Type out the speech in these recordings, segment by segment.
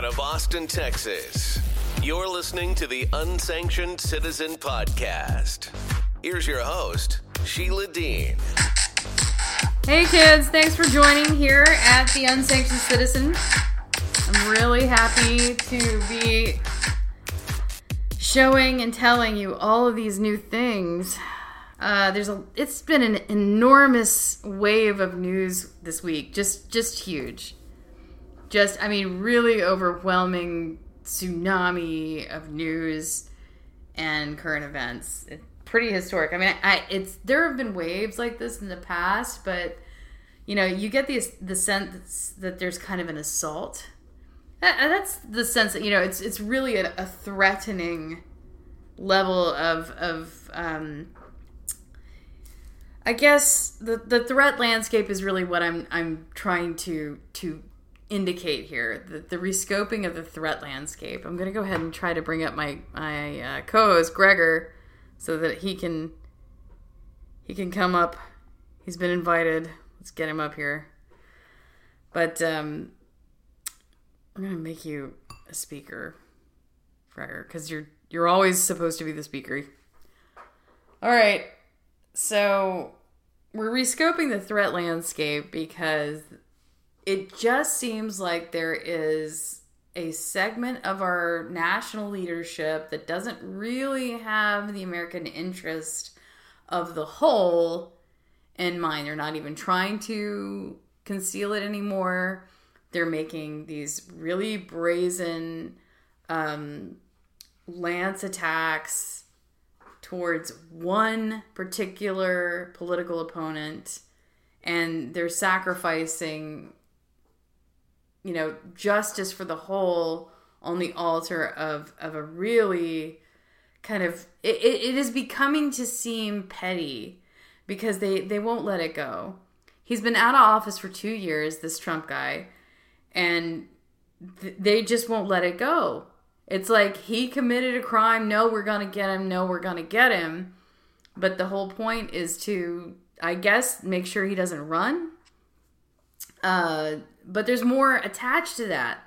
out of Austin, Texas. You're listening to the Unsanctioned Citizen Podcast. Here's your host, Sheila Dean. Hey kids, thanks for joining here at the Unsanctioned Citizen. I'm really happy to be showing and telling you all of these new things. Uh, there's a it's been an enormous wave of news this week. Just just huge. Just I mean really overwhelming tsunami of news and current events. It's pretty historic. I mean, I, it's there have been waves like this in the past, but you know, you get the the sense that there's kind of an assault. that's the sense that you know it's it's really a, a threatening level of of um, I guess the the threat landscape is really what I'm I'm trying to to indicate here. The, the rescoping of the threat landscape. I'm going to go ahead and try to bring up my my uh, co-host Gregor so that he can he can come up. He's been invited. Let's get him up here. But um, I'm going to make you a speaker, Gregor, because you're you're always supposed to be the speaker. All right. So we're rescoping the threat landscape because it just seems like there is a segment of our national leadership that doesn't really have the American interest of the whole in mind. They're not even trying to conceal it anymore. They're making these really brazen um, lance attacks towards one particular political opponent and they're sacrificing you know justice for the whole on the altar of of a really kind of it, it is becoming to seem petty because they they won't let it go he's been out of office for two years this trump guy and th- they just won't let it go it's like he committed a crime. No, we're going to get him. No, we're going to get him. But the whole point is to, I guess, make sure he doesn't run. Uh, but there's more attached to that.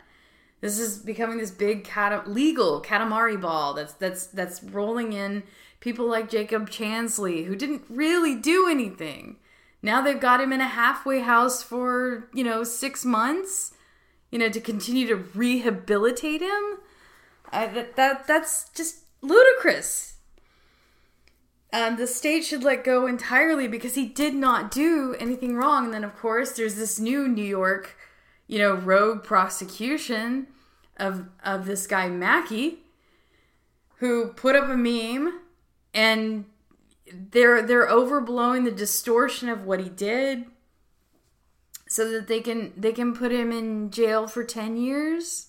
This is becoming this big cat- legal Katamari ball that's that's that's rolling in people like Jacob Chansley who didn't really do anything. Now they've got him in a halfway house for, you know, 6 months, you know, to continue to rehabilitate him. I, that, that that's just ludicrous. Um, the state should let go entirely because he did not do anything wrong. And then, of course, there's this new New York, you know, rogue prosecution of of this guy Mackey, who put up a meme, and they're they're overblowing the distortion of what he did, so that they can they can put him in jail for ten years.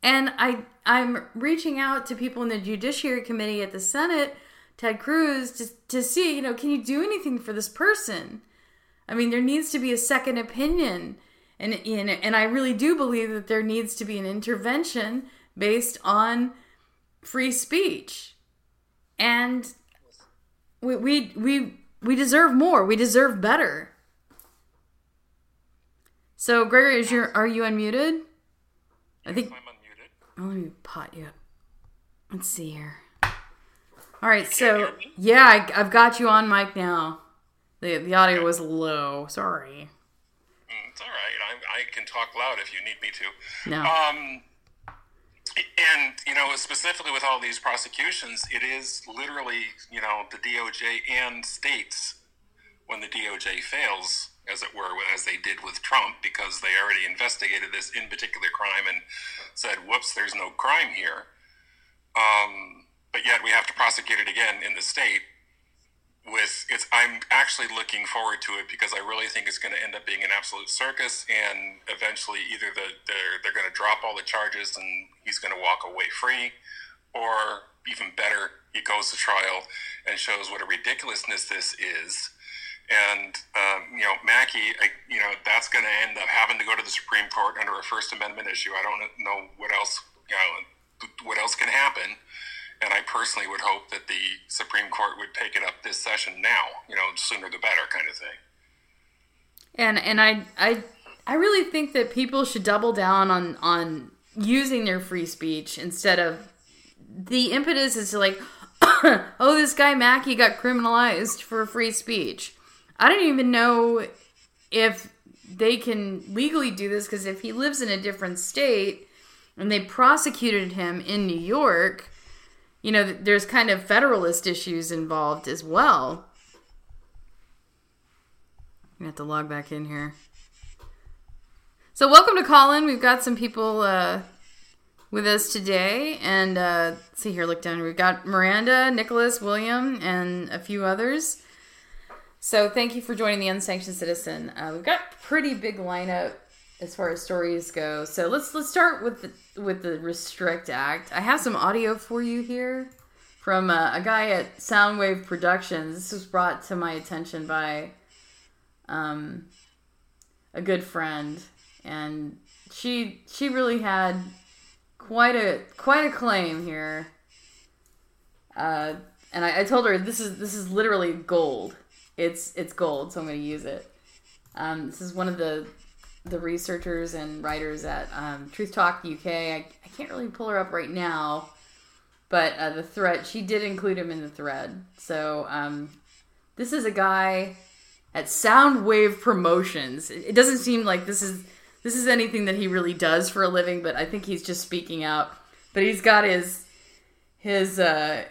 And I I'm reaching out to people in the Judiciary Committee at the Senate, Ted Cruz, to, to see, you know, can you do anything for this person? I mean, there needs to be a second opinion. And, and, and I really do believe that there needs to be an intervention based on free speech. And we, we, we, we deserve more. We deserve better. So, Gregory, is your, are you unmuted? I think I'm unmuted. let me pot you up. Let's see here. All right, so yeah, I, have got you on mic now. The the audio was low. Sorry. It's all right. I, I can talk loud if you need me to. No. Um, and you know, specifically with all these prosecutions, it is literally you know the DOJ and states when the DOJ fails as it were, as they did with Trump, because they already investigated this in particular crime and said, whoops, there's no crime here. Um, but yet we have to prosecute it again in the state with it's i'm actually looking forward to it because i really think it's going to end up being an absolute circus and eventually either the, they're, they're going to drop all the charges and he's going to walk away free or even better he goes to trial and shows what a ridiculousness this is and um, you know Mackey, I, you know that's going to end up having to go to the Supreme Court under a First Amendment issue. I don't know what else you know what else can happen, and I personally would hope that the Supreme Court would take it up this session now. You know, sooner the better, kind of thing. And and I I I really think that people should double down on on using their free speech instead of the impetus is to like, oh, this guy Mackey got criminalized for free speech. I don't even know if they can legally do this because if he lives in a different state and they prosecuted him in New York, you know, there's kind of federalist issues involved as well. I have to log back in here. So, welcome to Callin. We've got some people uh, with us today, and uh, see here, look down. We've got Miranda, Nicholas, William, and a few others. So, thank you for joining the Unsanctioned Citizen. Uh, we've got pretty big lineup as far as stories go. So let's let's start with the with the Restrict Act. I have some audio for you here from uh, a guy at Soundwave Productions. This was brought to my attention by um, a good friend, and she she really had quite a quite a claim here. Uh, and I, I told her this is this is literally gold. It's it's gold, so I'm going to use it. Um, this is one of the the researchers and writers at um, Truth Talk UK. I, I can't really pull her up right now, but uh, the thread she did include him in the thread. So um, this is a guy at Soundwave Promotions. It doesn't seem like this is this is anything that he really does for a living, but I think he's just speaking out. But he's got his his uh,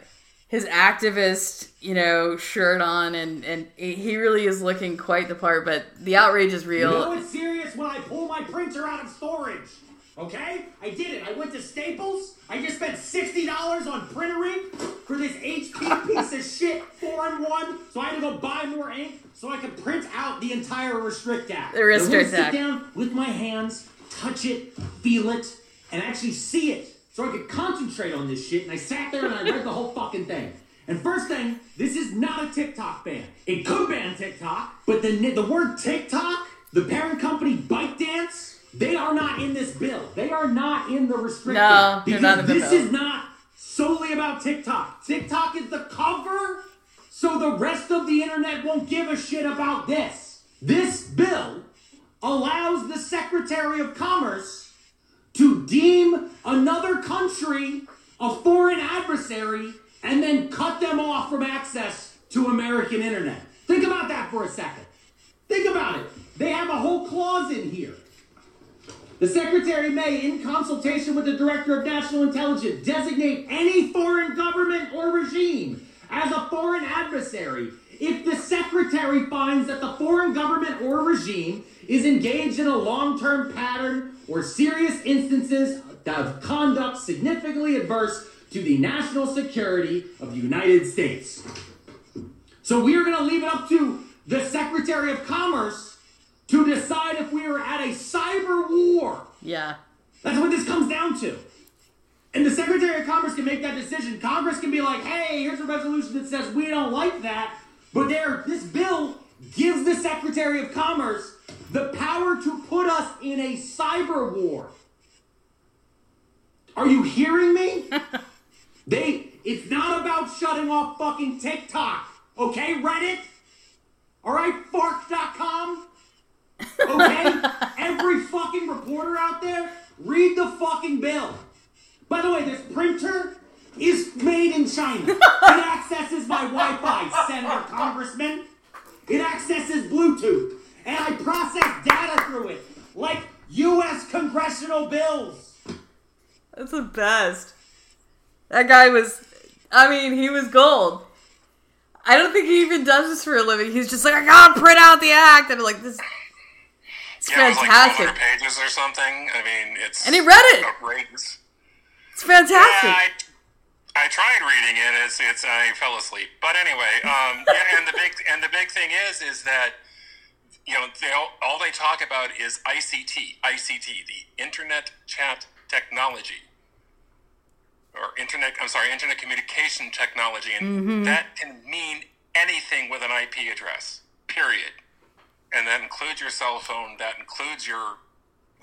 his activist, you know, shirt on, and and he really is looking quite the part. But the outrage is real. You know it's serious when I pull my printer out of storage. Okay, I did it. I went to Staples. I just spent sixty dollars on printer ink for this HP piece of shit four in one. So I had to go buy more ink so I could print out the entire Restrict Act. The Restrict Act. Sit down with my hands, touch it, feel it, and actually see it, so I could concentrate on this shit. And I sat there and I read the whole fucking thing. And first thing, this is not a TikTok ban. It could ban TikTok, but the the word TikTok, the parent company ByteDance, they are not in this bill. They are not in the restricted. No, they're because not in the this bill. is not solely about TikTok. TikTok is the cover, so the rest of the internet won't give a shit about this. This bill allows the Secretary of Commerce to deem another country a foreign adversary and then cut them off from access to American internet. Think about that for a second. Think about it. They have a whole clause in here. The Secretary may, in consultation with the Director of National Intelligence, designate any foreign government or regime as a foreign adversary if the Secretary finds that the foreign government or regime is engaged in a long term pattern or serious instances of conduct significantly adverse to the national security of the United States. So we are going to leave it up to the Secretary of Commerce to decide if we are at a cyber war. Yeah. That's what this comes down to. And the Secretary of Commerce can make that decision. Congress can be like, hey, here's a resolution that says we don't like that. But there, this bill gives the Secretary of Commerce the power to put us in a cyber war. Are you hearing me? they it's not about shutting off fucking TikTok. Okay, Reddit? Alright, Fark.com? Okay? Every fucking reporter out there, read the fucking bill. By the way, this printer is made in China. It accesses my Wi Fi, Senator Congressman. It accesses Bluetooth. And I process data through it, like U.S. congressional bills. That's the best. That guy was, I mean, he was gold. I don't think he even does this for a living. He's just like, I gotta print out the act. And I'm like, this, it's Yeah, it like fantastic. pages or something. I mean, it's And he read it. outrageous. It's fantastic. Yeah, I, I tried reading it. It's, it's I fell asleep. But anyway, um, yeah, and the big and the big thing is is that you know they all, all they talk about is ICT, ICT, the Internet Chat Technology, or Internet. I'm sorry, Internet Communication Technology, and mm-hmm. that can mean anything with an IP address. Period. And that includes your cell phone. That includes your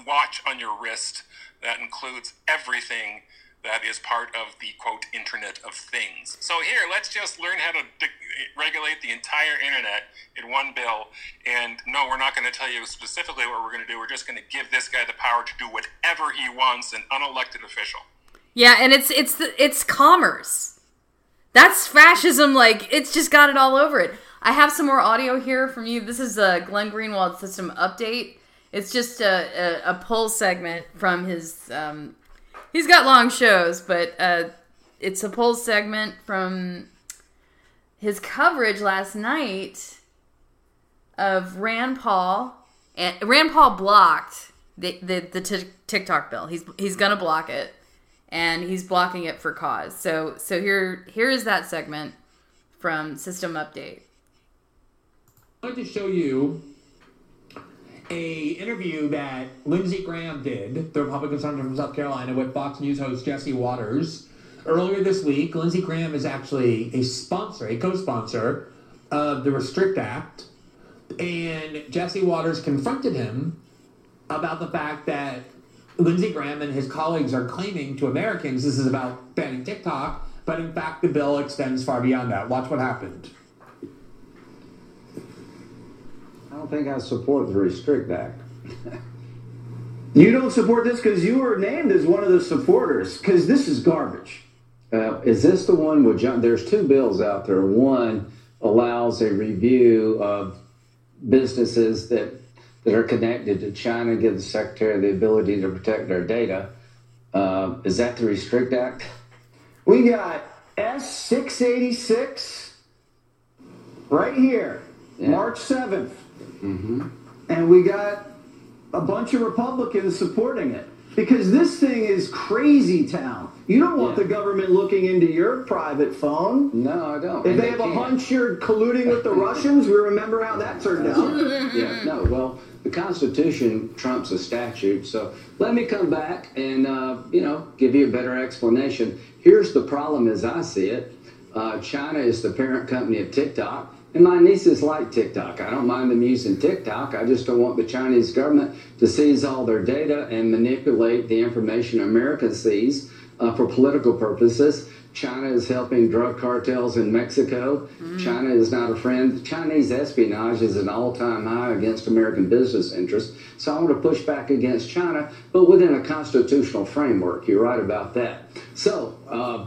watch on your wrist. That includes everything that is part of the quote Internet of Things. So here, let's just learn how to de- regulate the entire internet in one bill. And no, we're not going to tell you specifically what we're going to do. We're just going to give this guy the power to do whatever he wants, an unelected official. Yeah, and it's it's the, it's commerce. That's fascism. Like it's just got it all over it. I have some more audio here from you. This is a Glenn Greenwald system update. It's just a, a, a segment from his. Um, he's got long shows, but uh, it's a poll segment from his coverage last night of Rand Paul. And Rand Paul blocked the the, the t- TikTok bill. He's he's gonna block it and he's blocking it for cause. So so here here is that segment from System Update. I'd like to show you a interview that Lindsey Graham did, the Republican senator from South Carolina, with Fox News host Jesse Watters. Earlier this week, Lindsey Graham is actually a sponsor, a co-sponsor of the Restrict Act, and Jesse Watters confronted him about the fact that Lindsey Graham and his colleagues are claiming to Americans this is about banning TikTok, but in fact the bill extends far beyond that. Watch what happened. I don't think I support the Restrict Act. You don't support this because you were named as one of the supporters because this is garbage. Uh, is this the one with John? There's two bills out there. One allows a review of businesses that that are connected to China, give the secretary the ability to protect their data. Uh, is that the Restrict Act? We got S686 right here, Yeah. March 7th. And we got a bunch of Republicans supporting it because this thing is crazy town. You don't want Yeah. the government looking into your private phone. No, I don't. If And they have a hunch you're colluding with the Russians, we remember how that turned out. yeah, no. Well, the Constitution trumps a statute. So let me come back and uh, you know give you a better explanation. Here's the problem, as I see it. Uh, China is the parent company of TikTok, and my nieces like TikTok. I don't mind them using TikTok. I just don't want the Chinese government to seize all their data and manipulate the information America sees uh, for political purposes. China is helping drug cartels in Mexico. China is not a friend. Chinese espionage is an all time high against American business interests. So I want to push back against China, but within a constitutional framework. You're right about that. So uh,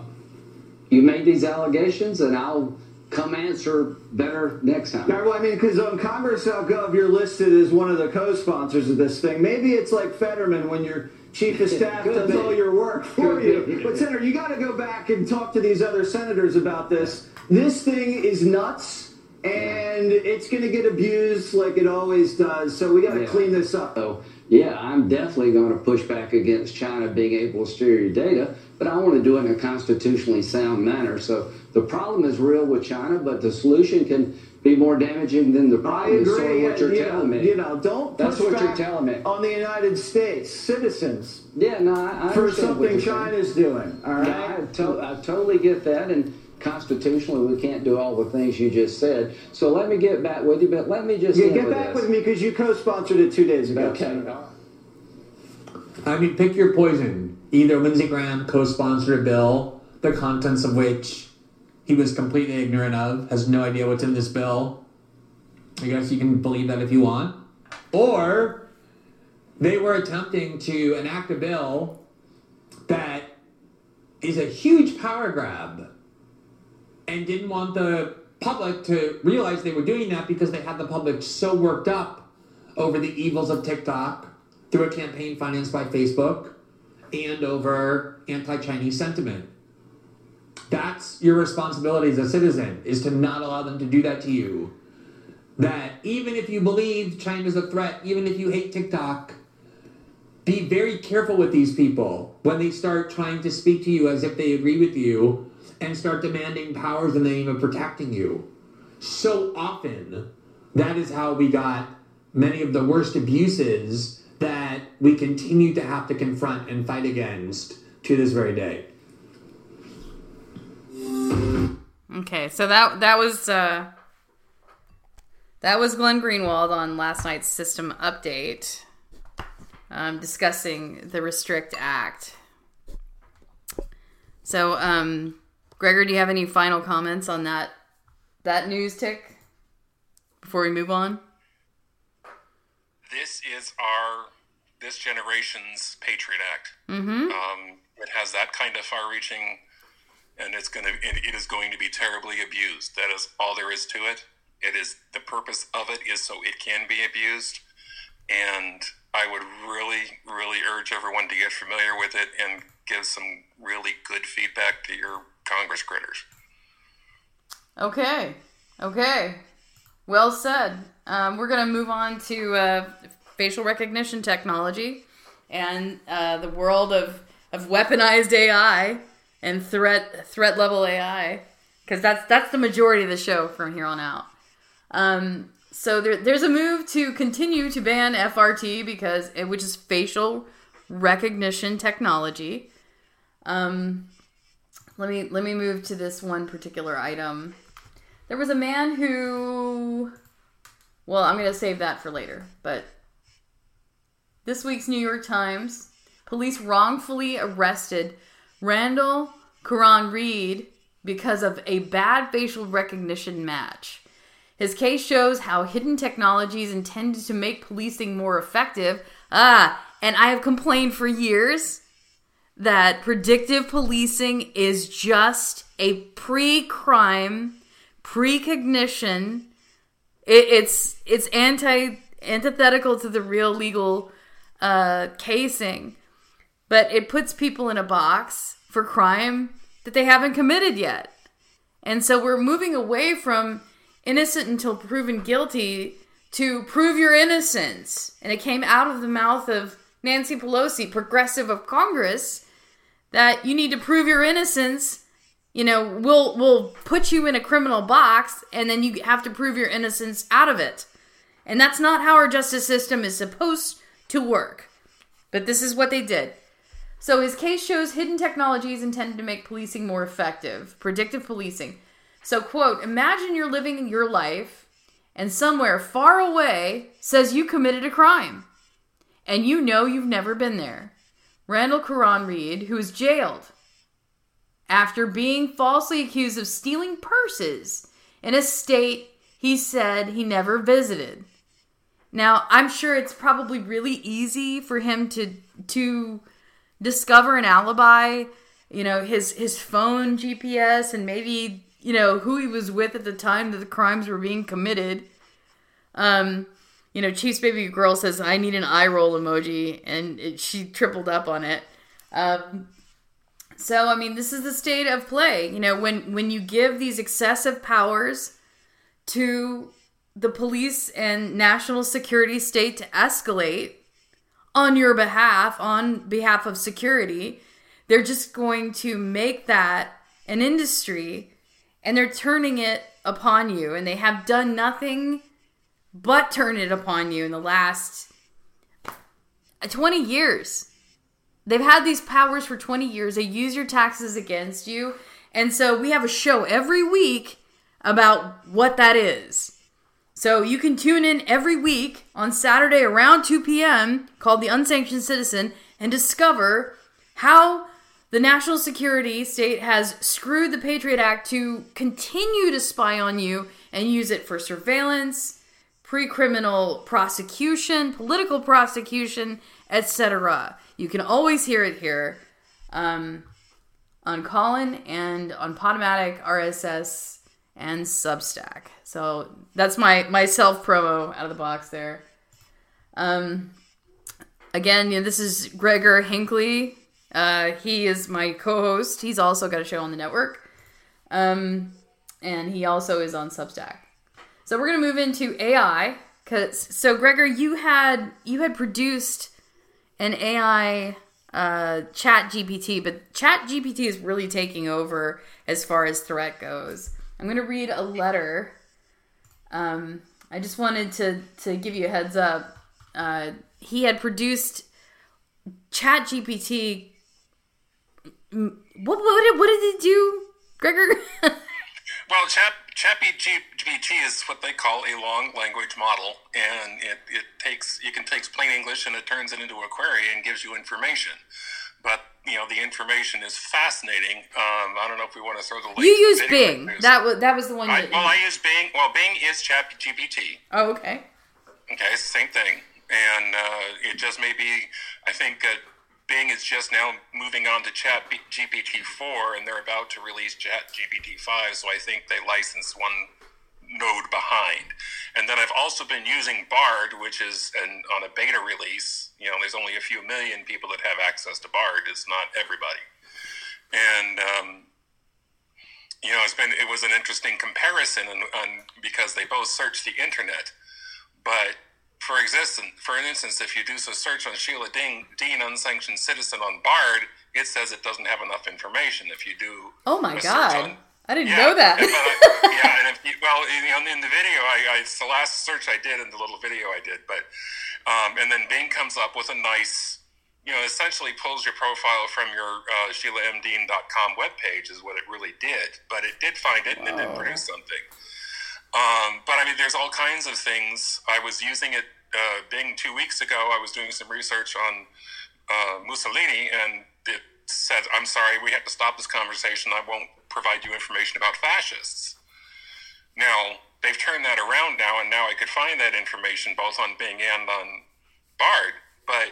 you made these allegations, and I'll come answer better next time. Now, well, I mean, because on Congress.gov, you're listed as one of the co-sponsors of this thing. Maybe it's like Fetterman when your chief of staff does be. all your work for Could you. be. But Senator, you got to go back and talk to these other senators about this. This thing is nuts, and it's going to get abused like it always does. So we got to Yeah. clean this up. So, yeah, I'm definitely going to push back against China being able to steer your data, but I want to do it in a constitutionally sound manner. So the problem is real with China, but the solution can be more damaging than the I problem. is sort of what you're you, telling know, me. you know, don't That's what you're telling me. on the United States citizens yeah, no, I, I for something. China's doing. All right. Yeah, I, to- I totally get that, and constitutionally, we can't do all the things you just said. So let me get back with you, but let me just Yeah, get with back this. with me because you co-sponsored it two days ago. Okay. I mean, pick your poison. Either Lindsey Graham co-sponsored a bill, the contents of which he was completely ignorant of, has no idea what's in this bill. I guess you can believe that if you want. Or they were attempting to enact a bill that is a huge power grab and didn't want the public to realize they were doing that because they had the public so worked up over the evils of TikTok through a campaign financed by Facebook and over anti-Chinese sentiment. That's your responsibility as a citizen is to not allow them to do that to you. That even if you believe China's a threat, even if you hate TikTok, be very careful with these people when they start trying to speak to you as if they agree with you and start demanding powers in the name of protecting you. So often, that is how we got many of the worst abuses that we continue to have to confront and fight against to this very day. Okay, so that that was uh, that was Glenn Greenwald on last night's system update, um, discussing the Restrict Act. So, um, Gregor, do you have any final comments on that that news tick before we move on? This is our this generation's Patriot Act. Mm-hmm. Um, it has that kind of far-reaching, and it's going to it, it is going to be terribly abused. That is all there is to it. It is the purpose of it is so it can be abused, and I would really, really urge everyone to get familiar with it and give some really good feedback to your Congress critters. Okay. Okay. Well said. Um, we're going to move on to uh, facial recognition technology and uh, the world of, of weaponized AI and threat threat level AI because that's that's the majority of the show from here on out. Um, so there, there's a move to continue to ban FRT because it, which is facial recognition technology. Um, let me let me move to this one particular item. There was a man who well, I'm going to save that for later, but this week's New York Times, police wrongfully arrested Randal Quran Reid because of a bad facial recognition match. His case shows how hidden technologies intended to make policing more effective. Ah, and I have complained for years that predictive policing is just a pre-crime, precognition. It, it's it's anti antithetical to the real legal uh, casing, but it puts people in a box for crime that they haven't committed yet. And so we're moving away from innocent until proven guilty to prove your innocence. And it came out of the mouth of Nancy Pelosi, progressive of Congress, that you need to prove your innocence. You know, we'll we'll put you in a criminal box and then you have to prove your innocence out of it. And that's not how our justice system is supposed to work. But this is what they did. So his case shows hidden technologies intended to make policing more effective, predictive policing. So, quote, imagine you're living your life and somewhere far away says you committed a crime and you know you've never been there. Randal Quran Reid, who is jailed after being falsely accused of stealing purses in a state he said he never visited. Now, I'm sure it's probably really easy for him to to discover an alibi, you know, his his phone GPS and maybe you know, who he was with at the time that the crimes were being committed. Um, you know, Chief's baby girl says, I need an eye roll emoji, and it, she tripled up on it. Um, so, I mean, this is the state of play. You know, when, when you give these excessive powers to the police and national security state to escalate on your behalf, on behalf of security, they're just going to make that an industry and they're turning it upon you and they have done nothing but turn it upon you in the last uh, 20 years. They've had these powers for 20 years. They use your taxes against you. And so we have a show every week about what that is. So you can tune in every week on Saturday around 2 p.m. called The Unsanctioned Citizen and discover how the national security state has screwed the Patriot Act to continue to spy on you and use it for surveillance, pre criminal prosecution, political prosecution, etc. You can always hear it here um, on Callin and on Podomatic, RSS, and Substack. So that's my, my self promo out of the box there. Um, again, you know, this is Gregor Hinckley uh, he is my co-host. He's also got a show on the network, um, and he also is on Substack. So we're gonna move into AI. Cause so Gregor, you had you had produced an AI uh, Chat GPT, but Chat GPT is really taking over as far as threat goes. I'm gonna read a letter. Um, I just wanted to to give you a heads up. Uh, he had produced Chat GPT what what did, what did it do, Gregor? well, Chat ChatGPT is what they call a long language model, and it, it takes you can take plain English and it turns it into a query and gives you information. But you know the information is fascinating. Um, I don't know if we want to throw the link. You use Bing. news. That was that was the one. I, that well, I use Bing. Well, Bing is Chat GPT. oh, okay. Okay, it's the same thing, and uh, it just may be. I think uh, Bing is just now moving on to Chat GPT four, and they're about to release Chat GPT five. So I think they licensed one node behind. And then I've also been using Bard, which is an, on a beta release. You know, there's only a few million people that have access to Bard. It's not everybody. And um, you know, it's been it was an interesting comparison, and because they both search the internet. But for existence, for instance, if you do a search on Sheila Dean, Dean unsanctioned citizen on Bard, it says it doesn't have enough information. If you do, Oh my god, on- I didn't yeah, know that. uh, yeah, and if you, well, in, in the video, I, I it's the last search I did in the little video I did, but um, and then Bing comes up with a nice, you know, essentially pulls your profile from your uh, SheilaMDean.com webpage is what it really did, but it did find it and it did produce something. Um, but I mean, there's all kinds of things. I was using it, uh, Bing, two weeks ago. I was doing some research on uh, Mussolini, and it said, I'm sorry, we have to stop this conversation. I won't provide you information about fascists. Now, they've turned that around now, and now I could find that information both on Bing and on Bard. But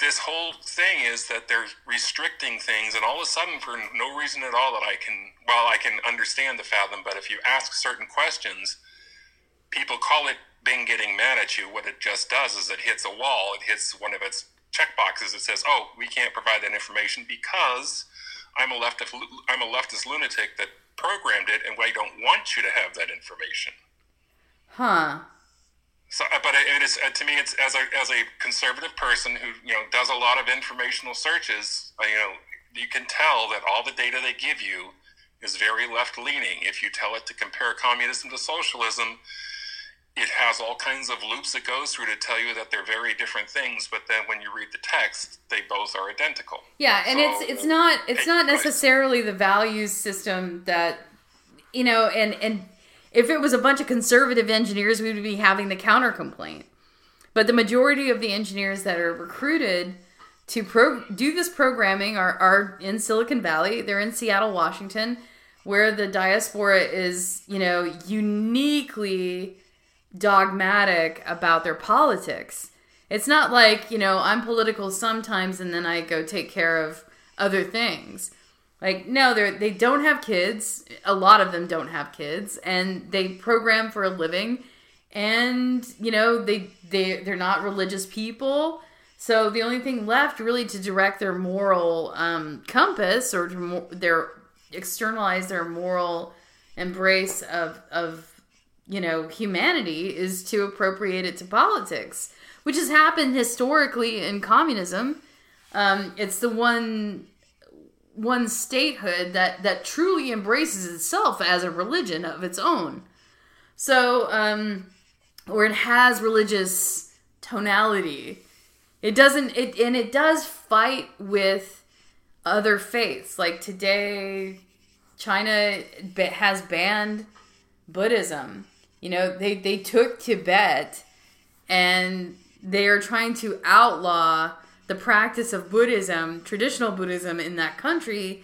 this whole thing is that they're restricting things, and all of a sudden, for no reason at all that I can, well, I can understand the fathom, but if you ask certain questions, people call it Bing getting mad at you. What it just does is it hits a wall, it hits one of its check boxes It says, oh, we can't provide that information because I'm a leftist, I'm a leftist lunatic that programmed it, and I don't want you to have that information. huh? So, uh, but it is uh, to me, it's as a as a conservative person who you know does a lot of informational searches. uh, You know, you can tell that all the data they give you is very left leaning. If you tell it to compare communism to socialism, it has all kinds of loops it goes through to tell you that they're very different things. But then when you read the text, they both are identical. Yeah, and So, it's it's not it's not necessarily the values system that you know, and and if it was a bunch of conservative engineers, we would be having the counter complaint. But the majority of the engineers that are recruited to pro- do this programming are, are in Silicon Valley. They're in Seattle, Washington, where the diaspora is, you know, uniquely dogmatic about their politics. It's not like, you know, I'm political sometimes and then I go take care of other things. Like no, they they don't have kids. A lot of them don't have kids and they program for a living and, you know, they they they're not religious people. So the only thing left really to direct their moral um, compass or to mo- their externalize their moral embrace of of you know humanity is to appropriate it to politics, which has happened historically in communism. Um, it's the one one statehood that that truly embraces itself as a religion of its own. So, um, or it has religious tonality. It doesn't. It and it does fight with other faiths. Like today, China has banned Buddhism. You know, they they took Tibet and they are trying to outlaw the practice of Buddhism, traditional Buddhism in that country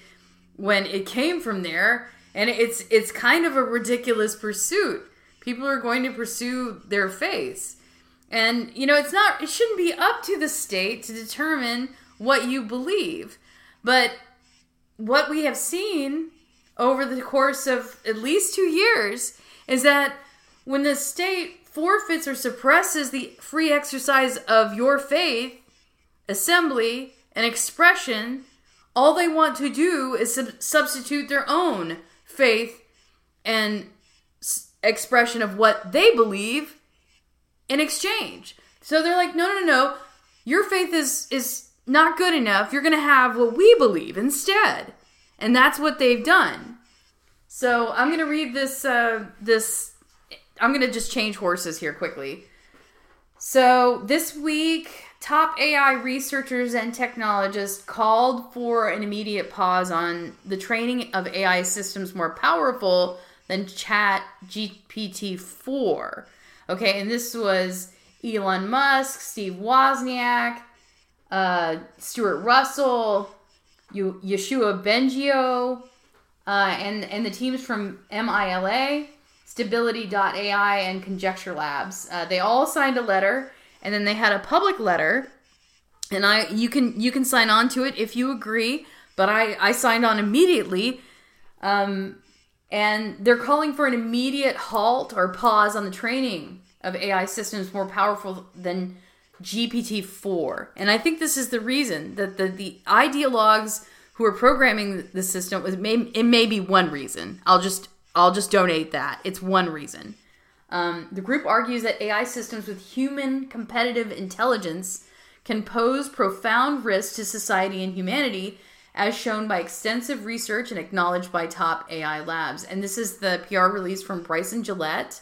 when it came from there and it's it's kind of a ridiculous pursuit. People are going to pursue their faith. And you know, it's not it shouldn't be up to the state to determine what you believe. But what we have seen over the course of at least 2 years is that when the state forfeits or suppresses the free exercise of your faith, assembly, and expression, all they want to do is sub- substitute their own faith and s- expression of what they believe in exchange. So they're like, no, no, no, no. Your faith is is not good enough. You're going to have what we believe instead, and that's what they've done. So I'm going to read this. Uh, this I'm going to just change horses here quickly. So this week, top AI researchers and technologists called for an immediate pause on the training of AI systems more powerful than Chat GPT 4. Okay, and this was Elon Musk, Steve Wozniak, uh, Stuart Russell, you, Yoshua Bengio, uh, and and the teams from MILA, Stability.ai, and Conjecture Labs. Uh, they all signed a letter, and then they had a public letter, and I you can you can sign on to it if you agree. But I I signed on immediately. Um, and they're calling for an immediate halt or pause on the training of AI systems more powerful than GPT 4. And I think this is the reason that the, the ideologues who are programming the system was may, it may be one reason. I'll just I'll just donate that. It's one reason. Um, the group argues that AI systems with human competitive intelligence can pose profound risks to society and humanity as shown by extensive research and acknowledged by top AI labs. And this is the PR release from Bryson Gillette.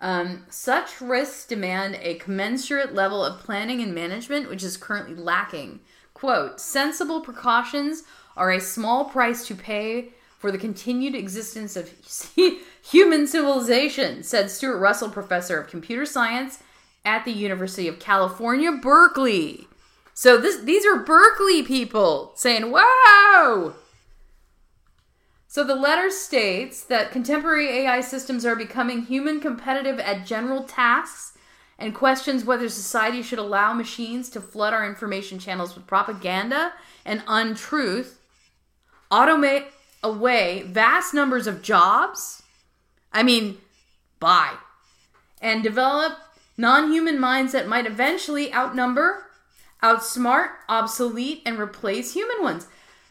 Um, such risks demand a commensurate level of planning and management, which is currently lacking. Quote Sensible precautions are a small price to pay for the continued existence of human civilization, said Stuart Russell, professor of computer science at the University of California, Berkeley. So this these are Berkeley people saying, "Wow!" So the letter states that contemporary AI systems are becoming human competitive at general tasks and questions whether society should allow machines to flood our information channels with propaganda and untruth, automate away vast numbers of jobs. I mean, bye. And develop non human minds that might eventually outnumber outsmart, obsolete, and replace human ones.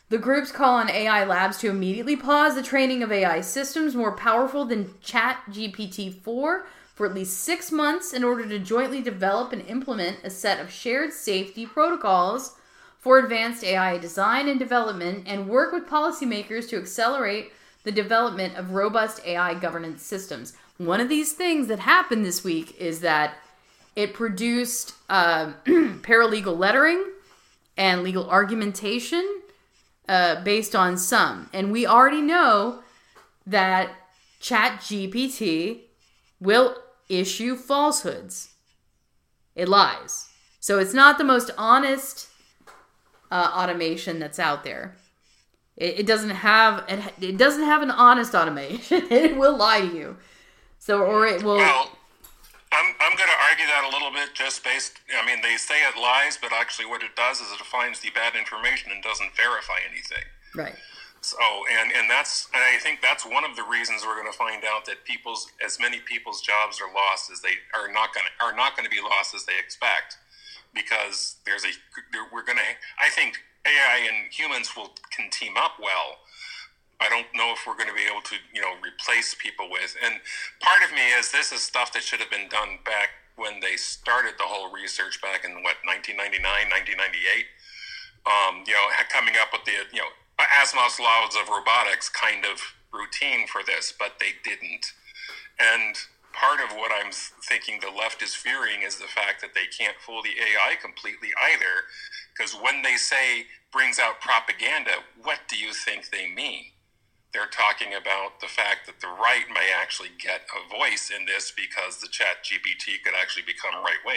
The groups call on AI labs to immediately pause the training of AI systems more powerful than Chat GPT 4 for at least six months in order to jointly develop and implement a set of shared safety protocols for advanced AI design and development and work with policymakers to accelerate the development of robust AI governance systems. One of these things that happened this week is that it produced uh, paralegal lettering and legal argumentation uh, based on some. And we already know that Chat GPT will issue falsehoods. It lies. So it's not the most honest uh, automation that's out there. It, it doesn't have it, it doesn't have an honest automation. it will lie to you. So or it will. Well, I'm, I'm going to argue that a little bit just based, I mean, they say it lies, but actually what it does is it finds the bad information and doesn't verify anything. Right. So, and, and that's, and I think that's one of the reasons we're going to find out that people's, as many people's jobs are lost as they are not going to, are not going to be lost as they expect because there's a, we're going to, I think AI and humans will can team up well I don't know if we're going to be able to, you know, replace people with. And part of me is this is stuff that should have been done back when they started the whole research back in what 1999, 1998. Um, you know, coming up with the, you know, Asimov's laws of robotics kind of routine for this, but they didn't. And part of what I'm thinking the left is fearing is the fact that they can't fool the AI completely either. Because when they say brings out propaganda, what do you think they mean? they're talking about the fact that the right may actually get a voice in this because the chat GPT could actually become right wing.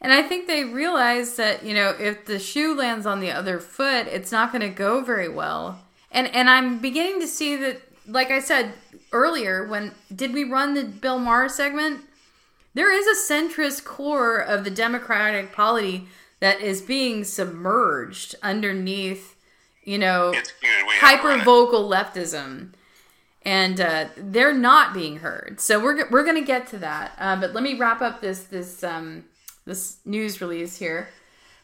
And I think they realize that, you know, if the shoe lands on the other foot, it's not going to go very well. And and I'm beginning to see that like I said earlier when did we run the Bill Maher segment? There is a centrist core of the Democratic polity that is being submerged underneath you know, hyper vocal leftism. And uh, they're not being heard, so we're we're gonna get to that. Uh, but let me wrap up this this um, this news release here.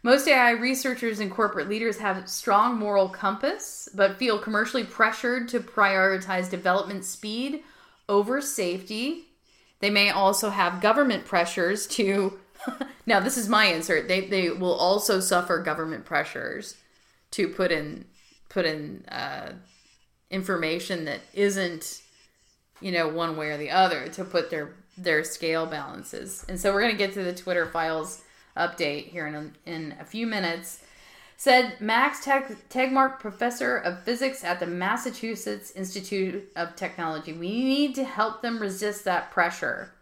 Most AI researchers and corporate leaders have strong moral compass, but feel commercially pressured to prioritize development speed over safety. They may also have government pressures to. now, this is my insert. They they will also suffer government pressures to put in put in uh, information that isn't you know one way or the other to put their their scale balances. And so we're going to get to the twitter files update here in a, in a few minutes. Said max Teg- tegmark professor of physics at the massachusetts institute of technology. We need to help them resist that pressure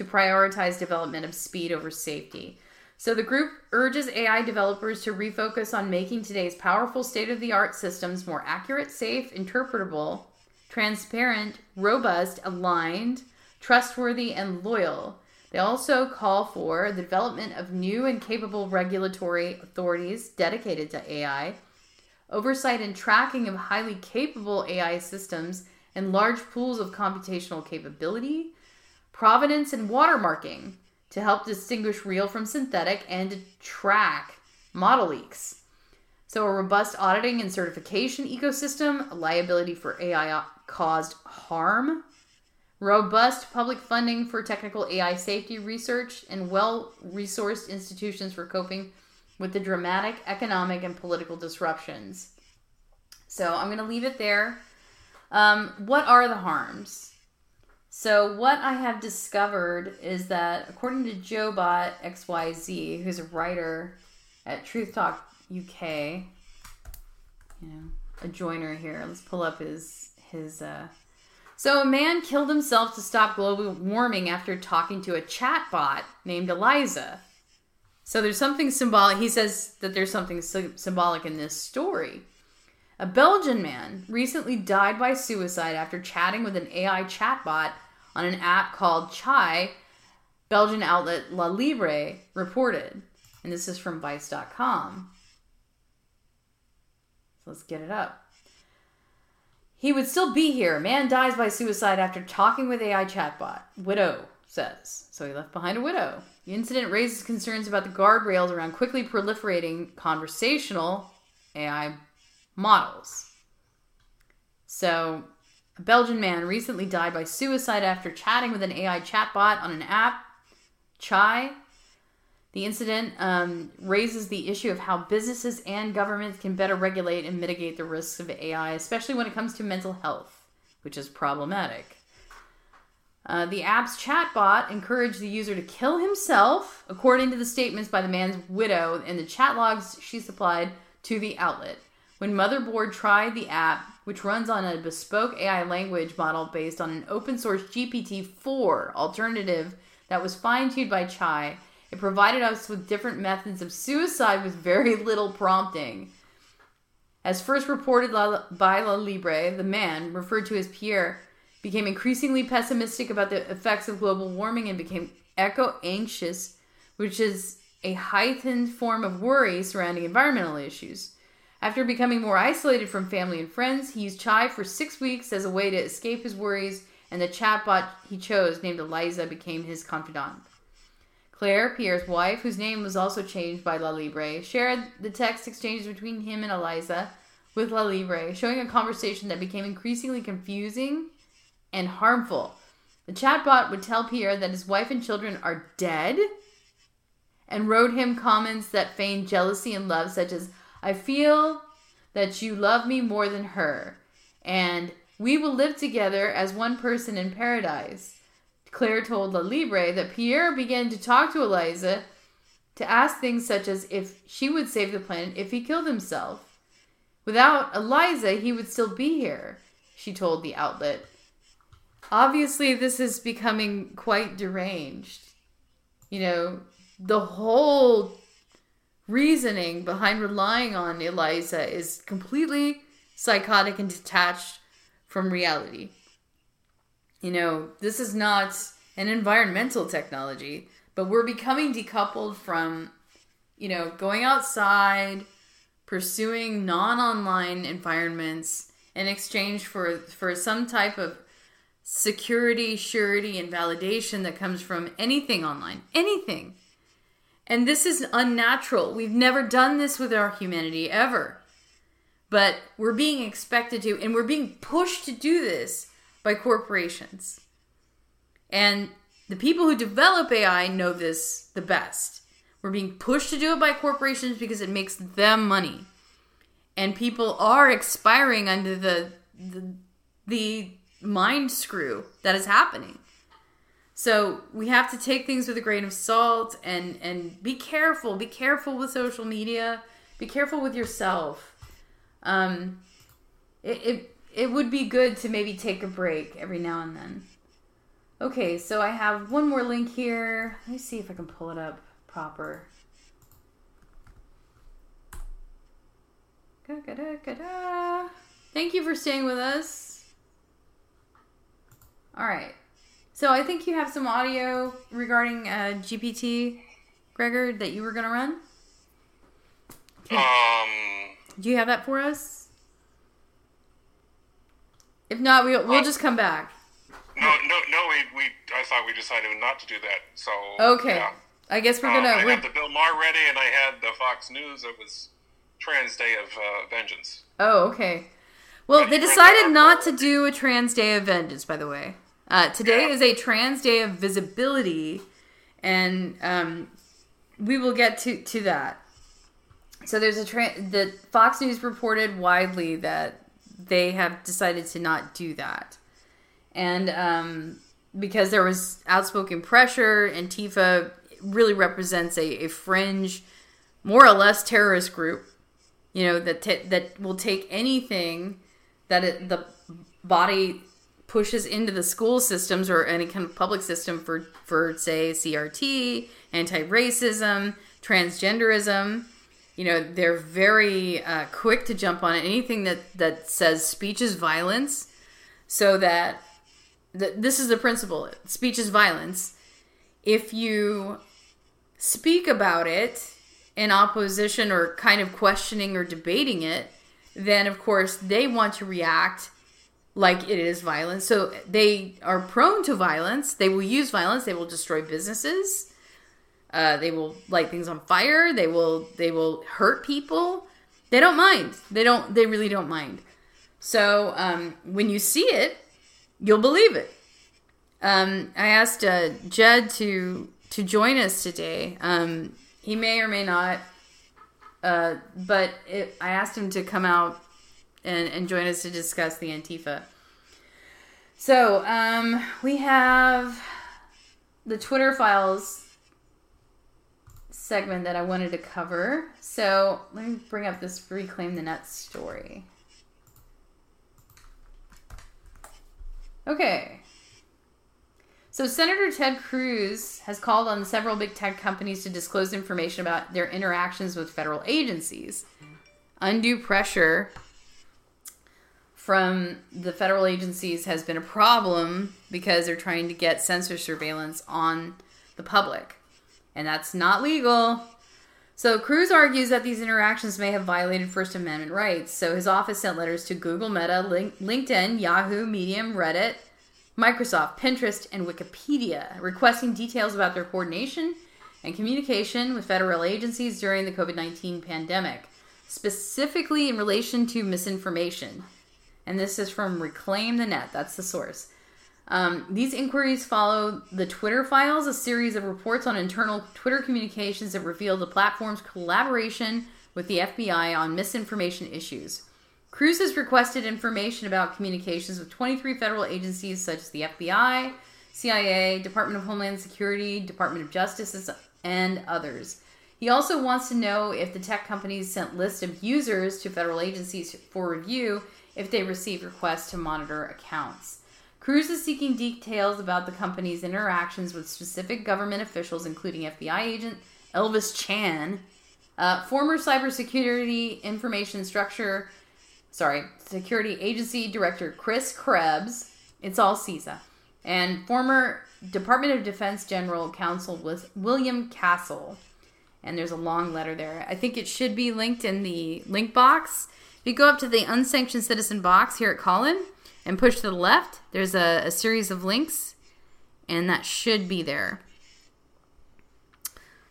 to prioritize development of speed over safety So the group urges AI developers to refocus on making today's powerful state of the art systems more accurate, safe, interpretable, transparent, robust, aligned, trustworthy, and loyal. They also call for the development of new and capable regulatory authorities dedicated to AI, oversight and tracking of highly capable AI systems and large pools of computational capability, provenance and watermarking to help distinguish real from synthetic and track model leaks. So, a robust auditing and certification ecosystem, liability for AI caused harm, robust public funding for technical AI safety research, and well resourced institutions for coping with the dramatic economic and political disruptions. So, I'm going to leave it there. Um, what are the harms? So, what I have discovered is that according to JoeBot XYZ, who's a writer at Truth Talk UK, you know, a joiner here. Let's pull up his his uh so a man killed himself to stop global warming after talking to a chatbot named Eliza. So there's something symbolic. He says that there's something symbolic in this story. A Belgian man recently died by suicide after chatting with an AI chatbot on an app called Chai, Belgian outlet La Libre reported. And this is from Vice.com. So let's get it up. He would still be here. Man dies by suicide after talking with AI chatbot. Widow says. So he left behind a widow. The incident raises concerns about the guardrails around quickly proliferating conversational AI models. So, a Belgian man recently died by suicide after chatting with an AI chatbot on an app, Chai. The incident um, raises the issue of how businesses and governments can better regulate and mitigate the risks of AI, especially when it comes to mental health, which is problematic. Uh, the app's chatbot encouraged the user to kill himself, according to the statements by the man's widow and the chat logs she supplied to the outlet. When Motherboard tried the app, which runs on a bespoke AI language model based on an open source GPT 4 alternative that was fine tuned by Chai, it provided us with different methods of suicide with very little prompting. As first reported by La Libre, the man, referred to as Pierre, became increasingly pessimistic about the effects of global warming and became eco anxious, which is a heightened form of worry surrounding environmental issues. After becoming more isolated from family and friends, he used Chai for six weeks as a way to escape his worries, and the chatbot he chose, named Eliza, became his confidant. Claire, Pierre's wife, whose name was also changed by La Libre, shared the text exchanges between him and Eliza with La Libre, showing a conversation that became increasingly confusing and harmful. The chatbot would tell Pierre that his wife and children are dead and wrote him comments that feigned jealousy and love, such as, I feel that you love me more than her, and we will live together as one person in paradise. Claire told La Libre that Pierre began to talk to Eliza to ask things such as if she would save the planet if he killed himself. Without Eliza, he would still be here, she told the outlet. Obviously, this is becoming quite deranged. You know, the whole reasoning behind relying on Eliza is completely psychotic and detached from reality. You know, this is not an environmental technology, but we're becoming decoupled from, you know, going outside, pursuing non-online environments in exchange for for some type of security, surety, and validation that comes from anything online. Anything. And this is unnatural. We've never done this with our humanity ever. But we're being expected to, and we're being pushed to do this by corporations. And the people who develop AI know this the best. We're being pushed to do it by corporations because it makes them money. And people are expiring under the the, the mind screw that is happening. So we have to take things with a grain of salt and and be careful. Be careful with social media. Be careful with yourself. Um, it, it it would be good to maybe take a break every now and then. Okay, so I have one more link here. Let me see if I can pull it up proper. Thank you for staying with us. All right. So I think you have some audio regarding uh, GPT, Gregor, that you were going to run. Um, Do you have that for us? If not, we'll, we'll just come back. no, no, no. We, we, I thought we decided not to do that. So Okay. yeah. I guess we're Um, gonna. I we're- had the Bill Maher ready, and I had the Fox News. It was Trans Day of uh, Vengeance. Oh, okay. Well, they decided not to do a Trans Day of Vengeance, by the way. Uh, today is a Trans Day of Visibility, and um, we will get to, to that. So there's a tra- the Fox News reported widely that they have decided to not do that, and um, because there was outspoken pressure, Antifa really represents a, a fringe, more or less terrorist group you know that ta that will take anything that it, the body pushes into the school systems or any kind of public system for for say CRT, anti-racism, transgenderism. You know they're very uh, quick to jump on. Anything that that says speech is violence, so that th- this is the principle: speech is violence. If you speak about it in opposition or kind of questioning or debating it, then of course they want to react like it is violence. So they are prone to violence. They will use violence. They will destroy businesses. Uh, they will light things on fire. They will they will hurt people. They don't mind. They don't. They really don't mind. So um, when you see it, you'll believe it. Um, I asked uh, Jed to to join us today. Um, he may or may not, uh, but it, I asked him to come out and, and join us to discuss the Antifa. So um, we have the Twitter files segment that I wanted to cover. So let me bring up this reclaim the net story. Okay. So Senator Ted Cruz has called on several big tech companies to disclose information about their interactions with federal agencies. Undue pressure from the federal agencies has been a problem because they're trying to get sensor surveillance on the public. And that's not legal. So Cruz argues that these interactions may have violated First Amendment rights. So his office sent letters to Google, Meta, Link- LinkedIn, Yahoo, Medium, Reddit, Microsoft, Pinterest, and Wikipedia, requesting details about their coordination and communication with federal agencies during the COVID 19 pandemic, specifically in relation to misinformation. And this is from Reclaim the Net, that's the source. Um, these inquiries follow the Twitter files, a series of reports on internal Twitter communications that reveal the platform's collaboration with the FBI on misinformation issues. Cruz has requested information about communications with 23 federal agencies such as the FBI, CIA, Department of Homeland Security, Department of Justice, and others. He also wants to know if the tech companies sent lists of users to federal agencies for review if they receive requests to monitor accounts. Cruz is seeking details about the company's interactions with specific government officials, including FBI agent Elvis Chan, uh, former cybersecurity information structure, sorry, security agency director Chris Krebs. It's all CISA, and former Department of Defense General Counsel was William Castle. And there's a long letter there. I think it should be linked in the link box. If you go up to the unsanctioned citizen box here at Callin and push to the left, there's a, a series of links, and that should be there.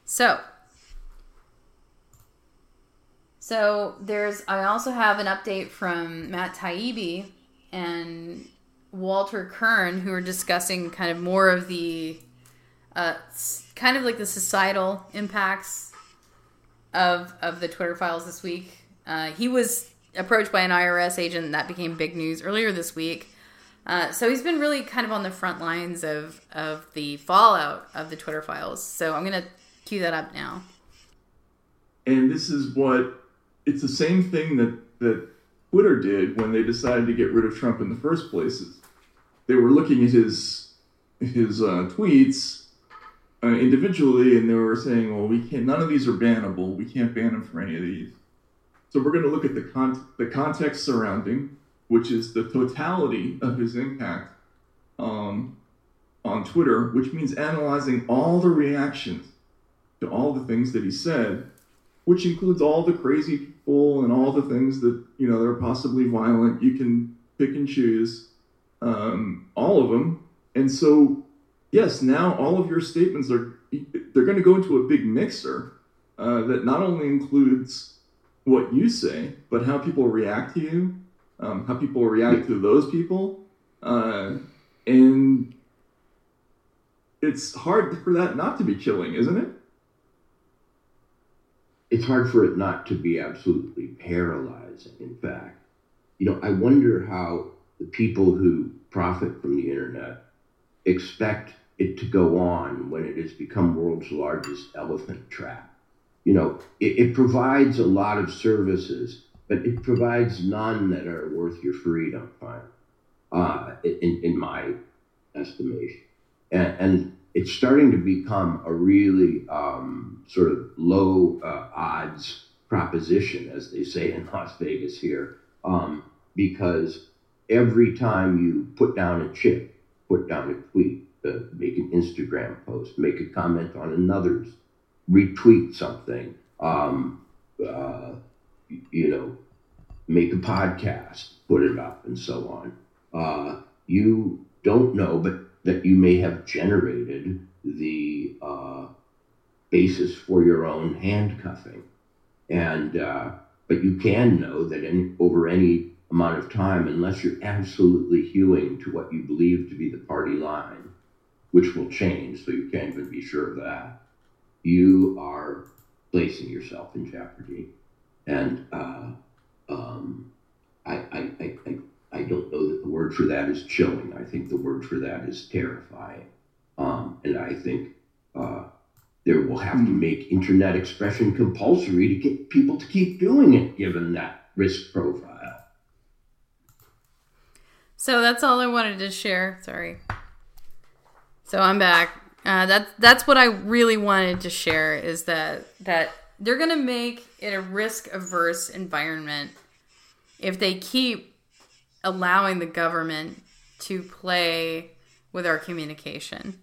So, so there's. I also have an update from Matt Taibbi and Walter Kirn, who are discussing kind of more of the, uh, kind of like the societal impacts of of the Twitter files this week. Uh, he was approached by an IRS agent, that became big news earlier this week. Uh, so he's been really kind of on the front lines of of the fallout of the Twitter files. So I'm gonna cue that up now. And this is what it's the same thing that, that Twitter did when they decided to get rid of Trump in the first places. They were looking at his his uh, tweets uh, individually, and they were saying, "Well, we can't. None of these are bannable. We can't ban him for any of these." So we're going to look at the con- the context surrounding, which is the totality of his impact um, on Twitter, which means analyzing all the reactions to all the things that he said, which includes all the crazy people and all the things that you know they're possibly violent. You can pick and choose um, all of them, and so yes, now all of your statements are they're going to go into a big mixer uh, that not only includes what you say, but how people react to you, um, how people react to those people, uh, and it's hard for that not to be chilling, isn't it? It's hard for it not to be absolutely paralyzing. In fact, you know, I wonder how the people who profit from the internet expect it to go on when it has become world's largest elephant trap. You know, it, it provides a lot of services, but it provides none that are worth your freedom, uh, in, in my estimation. And, and, it's starting to become a really um, sort of low uh, odds proposition, as they say in Las Vegas here, um, because every time you put down a chip, put down a tweet, uh, make an Instagram post, make a comment on another's, retweet something, um, uh, you know, make a podcast, put it up, and so on. Uh, you don't know, but that you may have generated the uh, basis for your own handcuffing, and uh, but you can know that in, over any amount of time, unless you're absolutely hewing to what you believe to be the party line, which will change, so you can't even be sure of that, you are placing yourself in jeopardy. And uh, um, I, I, I, I, don't know that the word for that is chilling. I think the word for that is terrifying. Um, and I think uh, there will have to hmm. make internet expression compulsory to get people to keep doing it, given that risk profile. So that's all I wanted to share. Sorry. So I'm back. Uh, that's that's what I really wanted to share is that that they're gonna make it a risk averse environment if they keep allowing the government to play with our communication.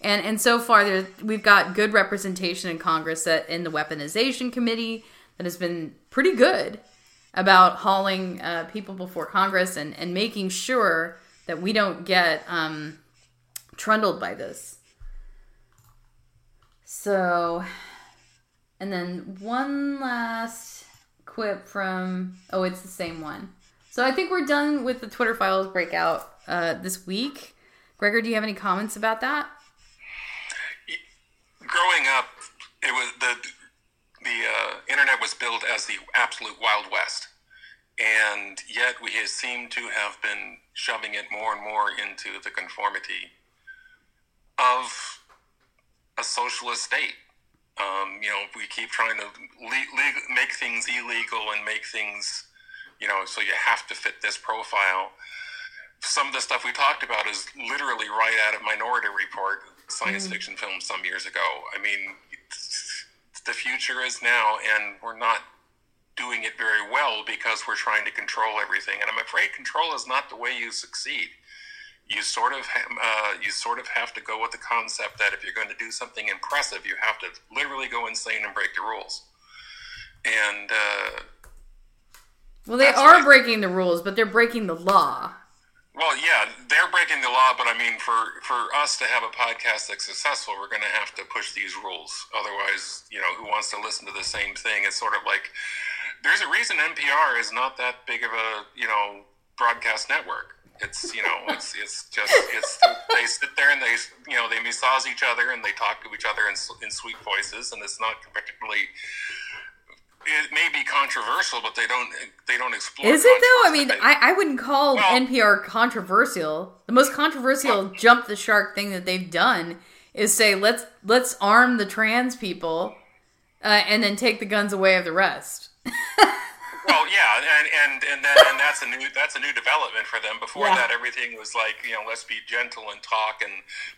And and so far there we've got good representation in Congress that in the weaponization committee that has been pretty good about hauling uh, people before Congress and, and making sure that we don't get um, trundled by this. So, and then one last quip from, oh, it's the same one. So I think we're done with the Twitter files breakout uh, this week. Gregor, do you have any comments about that? Growing up, it was the the uh, internet was billed as the absolute wild west, and yet we seem to have been shoving it more and more into the conformity of a socialist state. Um, you know, we keep trying to le- le- make things illegal and make things, you know, so you have to fit this profile. Some of the stuff we talked about is literally right out of Minority Report, science mm. fiction film some years ago. I mean, the future is now, and we're not doing it very well because we're trying to control everything. And I'm afraid control is not the way you succeed you sort of uh, you sort of have to go with the concept that if you're going to do something impressive, you have to literally go insane and break the rules. And uh, well, they are breaking the rules, but they're breaking the law. Well, yeah, they're breaking the law, but I mean, for for us to have a podcast that's successful, we're going to have to push these rules. Otherwise, you know, who wants to listen to the same thing? It's sort of like there's a reason NPR is not that big of a you know broadcast network it's you know it's it's just it's they sit there and they you know they massage each other and they talk to each other in, in sweet voices and it's not particularly it may be controversial, but they don't they don't explore. Is it though? I mean, I, I wouldn't call well, NPR controversial. The most controversial well, jump the shark thing that they've done is say let's let's arm the trans people, uh, and then take the guns away of the rest. well, yeah, Yeah, and and and, then, and that's a new that's a new development for them. Before Yeah. that, everything was like you know let's be gentle and talk, and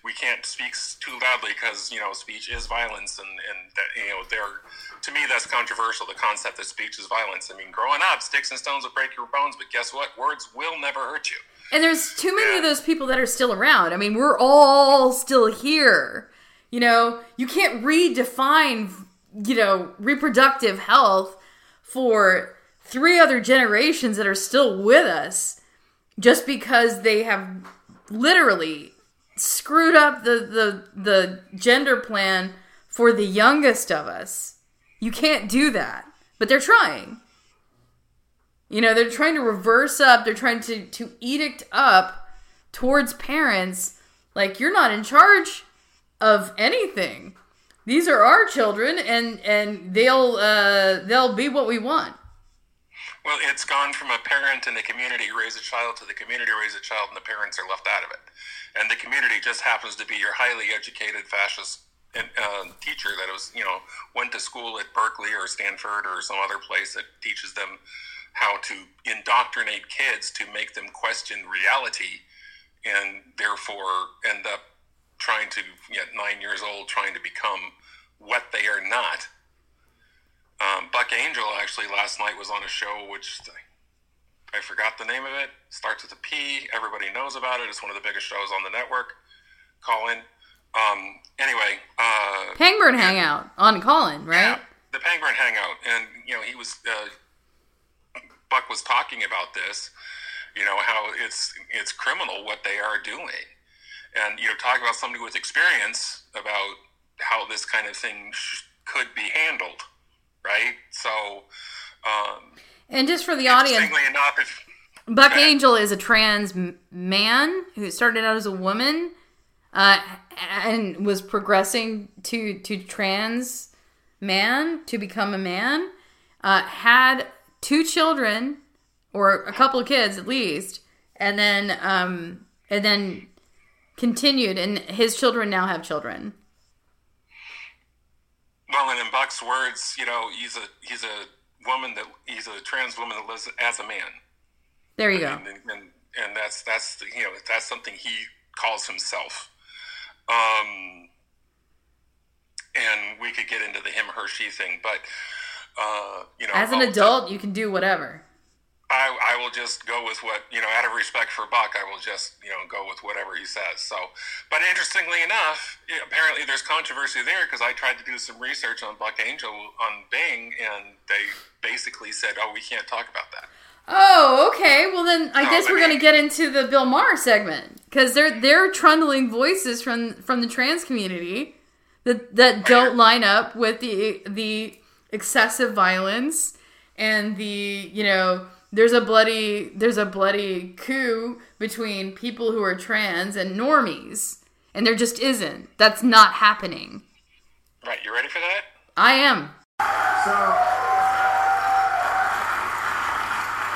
we can't speak too loudly because you know speech is violence, and and that, you know they're to me that's controversial. The concept that speech is violence. I mean, growing up, sticks and stones will break your bones, but guess what? Words will never hurt you. And there's too many of those people that are still around. I mean, we're all still here. You know, you can't redefine, you know, reproductive health for three other generations that are still with us just because they have literally screwed up the the the gender plan for the youngest of us. You can't do that. But they're trying. You know, they're trying to reverse up, they're trying to, to edict up towards parents like you're not in charge of anything. These are our children and and they'll uh they'll be what we want. Well, it's gone from a parent and the community raise a child to the community raise a child and the parents are left out of it. And the community just happens to be your highly educated fascist uh, teacher that was, you know, went to school at Berkeley or Stanford or some other place that teaches them how to indoctrinate kids to make them question reality and therefore end up trying to, at nine years old, trying to become what they are not. Um, Buck Angel actually last night was on a show which I forgot the name of it. Starts with a P. Everybody knows about it. It's one of the biggest shows on the network. Callin. Um, anyway, uh, Pangburn hangout on Callin, right? yeah, the Penguin Hangout, and you know he was uh, Buck was talking about this. You know how it's it's criminal what they are doing, and you know talk about somebody with experience about how this kind of thing sh- could be handled, right? So, um, And just for the audience, enough, if Buck Okay. Angel is a trans man who started out as a woman uh, and was progressing to to trans man to become a man. Uh, had two children or a couple of kids at least, and then um, and then continued. And his children now have children. Well, and in Buck's words, you know, he's a he's a woman that he's a trans woman that lives as a man, There you go. and and, and, that's that's the, you know that's something he calls himself. Um, and we could get into the him her she thing, but uh, you know, As an adult, you can do whatever. I, I will just go with what you know. Out of respect for Buck, I will just you know go with whatever he says. So, but interestingly enough, apparently there's controversy there because I tried to do some research on Buck Angel on Bing, and they basically said, "Oh, we can't talk about that." Oh, okay. Well, then I No, guess we're gonna get into the Bill Maher segment because they're they're trundling voices from from the trans community that that oh, don't line up with the the excessive violence and the you know there's a bloody there's a bloody coup between people who are trans and normies and there just isn't. That's not happening. Right? You ready for that? I am. So,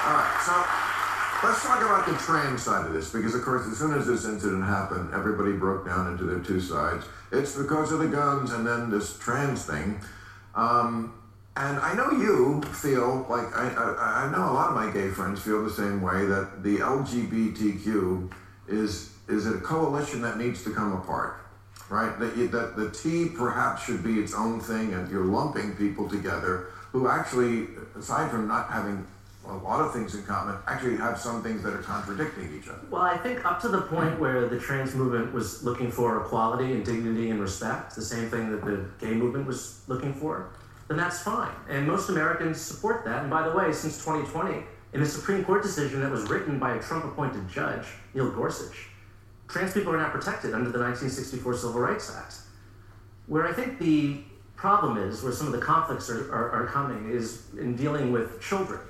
all right. So, let's talk about the trans side of this because, of course, as soon as this incident happened, everybody broke down into their two sides. It's because of the guns and then this trans thing. Um, and I know you feel like I, I, I know a lot of my gay friends feel the same way that the LGBTQ is is a coalition that needs to come apart, right? That, you, that the T perhaps should be its own thing, and you're lumping people together who actually, aside from not having a lot of things in common, actually have some things that are contradicting each other. Well, I think up to the point where the trans movement was looking for equality and dignity and respect, the same thing that the gay movement was looking for, then that's fine. And most Americans support that. And by the way, since 2020, in a Supreme Court decision that was written by a Trump appointed judge, Neil Gorsuch, trans people are not protected under the 1964 Civil Rights Act. Where I think the problem is, where some of the conflicts are, are, are coming, is in dealing with children.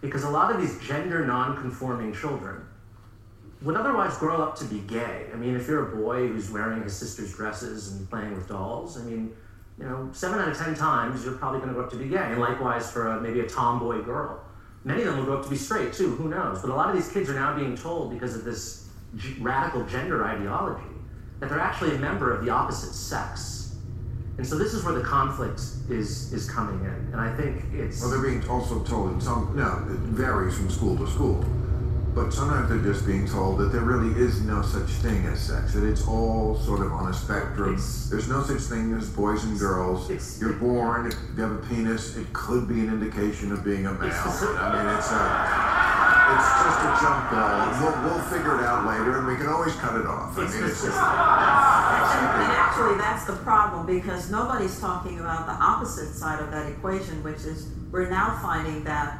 Because a lot of these gender non-conforming children would otherwise grow up to be gay. I mean, if you're a boy who's wearing his sister's dresses and playing with dolls, I mean, you know, seven out of ten times you're probably going to grow up to be gay. And likewise for a, maybe a tomboy girl. Many of them will grow up to be straight too, who knows? But a lot of these kids are now being told because of this g- radical gender ideology that they're actually a member of the opposite sex. And so this is where the conflict is is coming in, and I think it's. Well, they're being also told in some. Now it varies from school to school, but sometimes they're just being told that there really is no such thing as sex. That it's all sort of on a spectrum. It's- There's no such thing as boys and girls. You're born. You have a penis, it could be an indication of being a male. I mean, it's a. It's just a jump ball. We'll, we'll figure it out later, and we can always cut it off. I mean, it's just. And actually, that's the problem because nobody's talking about the opposite side of that equation, which is we're now finding that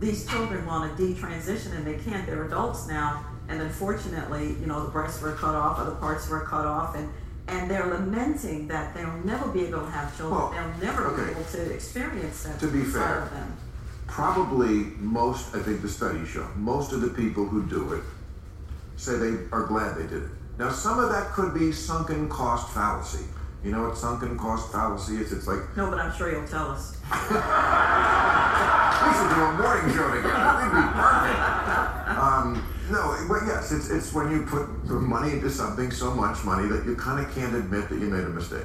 these children want to detransition and they can't. They're adults now, and unfortunately, you know, the breasts were cut off, other parts were cut off, and and they're lamenting that they'll never be able to have children. Well, they'll never be able to experience that To be fair, probably most, I think the studies show, most of the people who do it say they are glad they did it. Now, some of that could be sunken cost fallacy. You know what sunken cost fallacy is? It's like, No, but I'm sure you'll tell us. we should do a morning show together. We'd be perfect. Um, no, but yes, it's, it's when you put the money into something, so much money, that you kind of can't admit that you made a mistake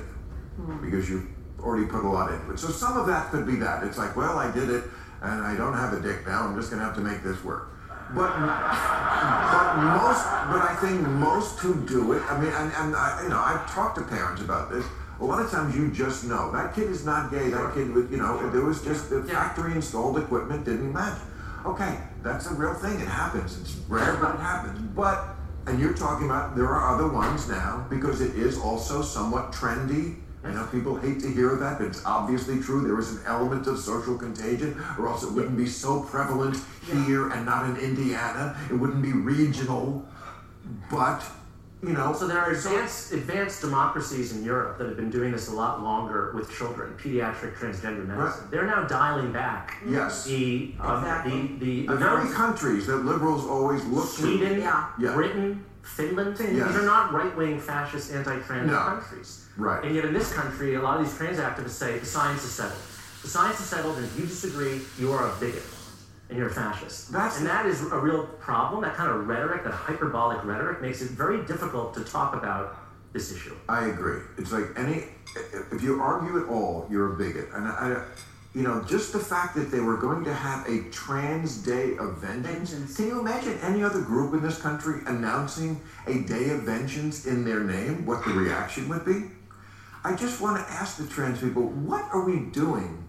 because you've already put a lot into it. So some of that could be that. It's like, well, I did it and I don't have a dick now. I'm just going to have to make this work. But, but most, but I think most who do it, I mean, and, and I, you know, I've talked to parents about this. A lot of times you just know that kid is not gay. That kid, was, you know, there was just the factory installed equipment didn't match. Okay, that's a real thing. It happens. It's rare, but it happens. But, and you're talking about there are other ones now because it is also somewhat trendy. I know people hate to hear that, but it's obviously true. There is an element of social contagion, or else it wouldn't be so prevalent here and not in Indiana. It wouldn't be regional. But, you know. So there are so- advanced, advanced democracies in Europe that have been doing this a lot longer with children, pediatric transgender medicine. Right. They're now dialing back Yes. the um, Exactly. the the, The the very numbers. countries that liberals always look Sweden, to. Yeah. Yeah. Britain, Finland. Yes. These are not right-wing fascist anti-trans No. countries. Right. And yet in this country, a lot of these trans activists say the science is settled. The science is settled, and if you disagree, you are a bigot and you're a fascist. That's- and that is a real problem. That kind of rhetoric, that hyperbolic rhetoric, makes it very difficult to talk about this issue. I agree. It's like any, if you argue at all, you're a bigot. And I, you know, just the fact that they were going to have a trans day of vengeance. Vengeance. Can you imagine any other group in this country announcing a day of vengeance in their name? What the reaction would be? I just want to ask the trans people, what are we doing?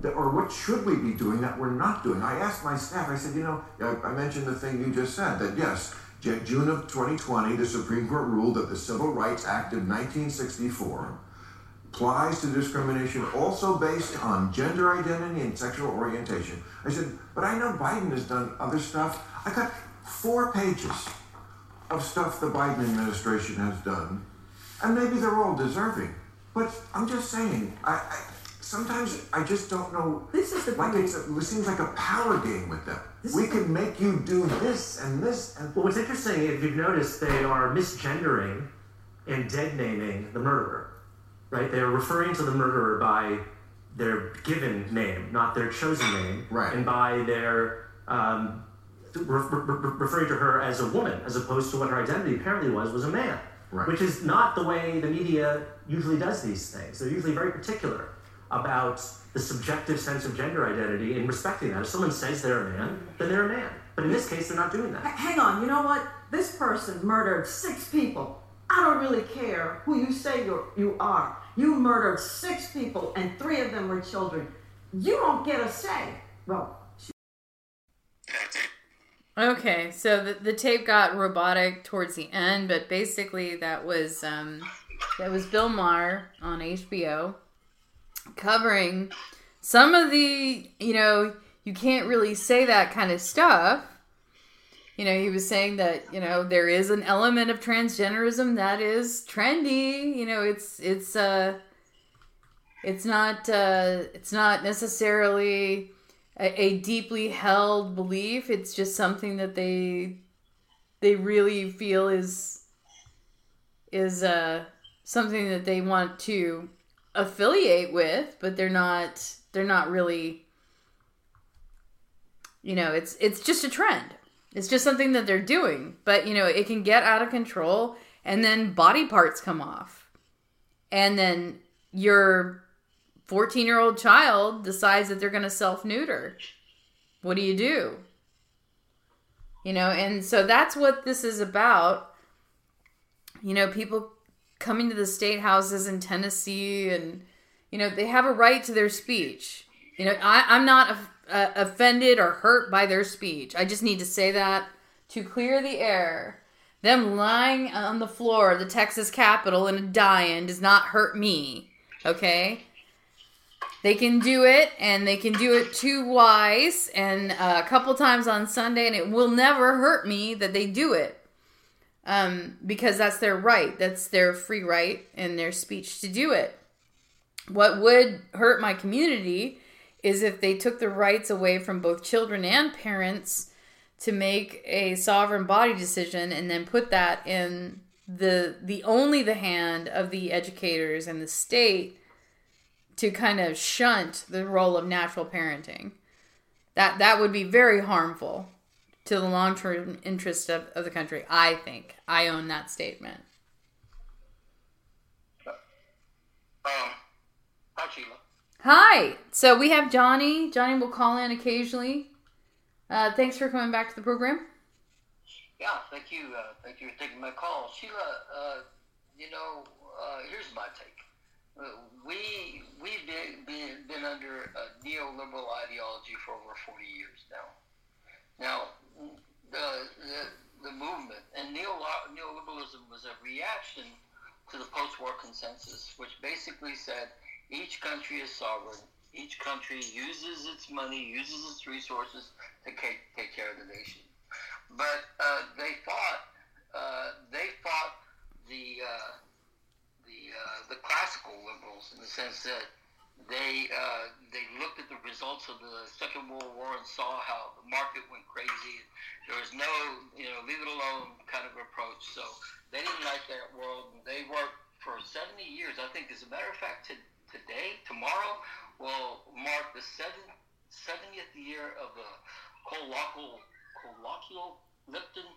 that- Or what should we be doing that we're not doing? I asked my staff, I said, you know, I, I mentioned the thing you just said, that yes, June of 2020, the Supreme Court ruled that the Civil Rights Act of 1964 applies to discrimination also based on gender identity and sexual orientation. I said, but I know Biden has done other stuff. I got four pages of stuff the Biden administration has done, and maybe they're all deserving. But I'm just saying, I, I sometimes I just don't know. This is the like thing. it's a, it seems like a power game with them. This we can make you do this and this and Well, what's interesting, if you've noticed, they are misgendering and dead naming the murderer. Right? They are referring to the murderer by their given name, not their chosen name, Right. and by their um, re- re- referring to her as a woman, as opposed to what her identity apparently was was a man. Right. Which is not the way the media usually does these things. They're usually very particular about the subjective sense of gender identity and respecting that. If someone says they're a man, then they're a man. But in this case, they're not doing that. H- Hang on, you know what? This person murdered six people. I don't really care who you say you you are. You murdered six people, and three of them were children. You don't get a say. Well, Okay, so the, the tape got robotic towards the end, but basically that was um, that was Bill Maher on HBO covering some of the you know you can't really say that kind of stuff. You know, he was saying that you know there is an element of transgenderism that is trendy. You know, it's it's uh it's not uh it's not necessarily a, a deeply held belief. It's just something that they they really feel is is uh something that they want to affiliate with, but they're not they're not really you know, it's it's just a trend. It's just something that they're doing, but you know, it can get out of control and then body parts come off. And then your 14 year old child decides that they're going to self neuter. What do you do? You know, and so that's what this is about. You know, people coming to the state houses in Tennessee and, you know, they have a right to their speech. You know, I, I'm not uh, offended or hurt by their speech. I just need to say that to clear the air. Them lying on the floor of the Texas Capitol and dying does not hurt me. Okay? They can do it, and they can do it too wise and uh, a couple times on Sunday, and it will never hurt me that they do it. Um, because that's their right. That's their free right and their speech to do it. What would hurt my community is if they took the rights away from both children and parents to make a sovereign body decision and then put that in the the only the hand of the educators and the state to kind of shunt the role of natural parenting. That that would be very harmful to the long term interest of, of the country, I think. I own that statement. Um, hi, Sheila. Hi. So we have Johnny. Johnny will call in occasionally. Uh, thanks for coming back to the program. Yeah, thank you. Uh, thank you for taking my call. Sheila, uh, you know, uh, here's my take. We, we've been, been, been under a neoliberal ideology for over 40 years now. Now, the, the, the movement and neoliberalism was a reaction to the post-war consensus, which basically said each country is sovereign. Each country uses its money, uses its resources to take, take care of the nation. But uh, they fought. Uh, they fought the uh, the classical liberals in the sense that they uh, they looked at the results of the Second World War and saw how the market went crazy. There was no you know leave it alone kind of approach. So they didn't like that world. They worked for 70 years. I think, as a matter of fact, to today, tomorrow, will mark the seven, 70th year of the colloquial, colloquial Lipton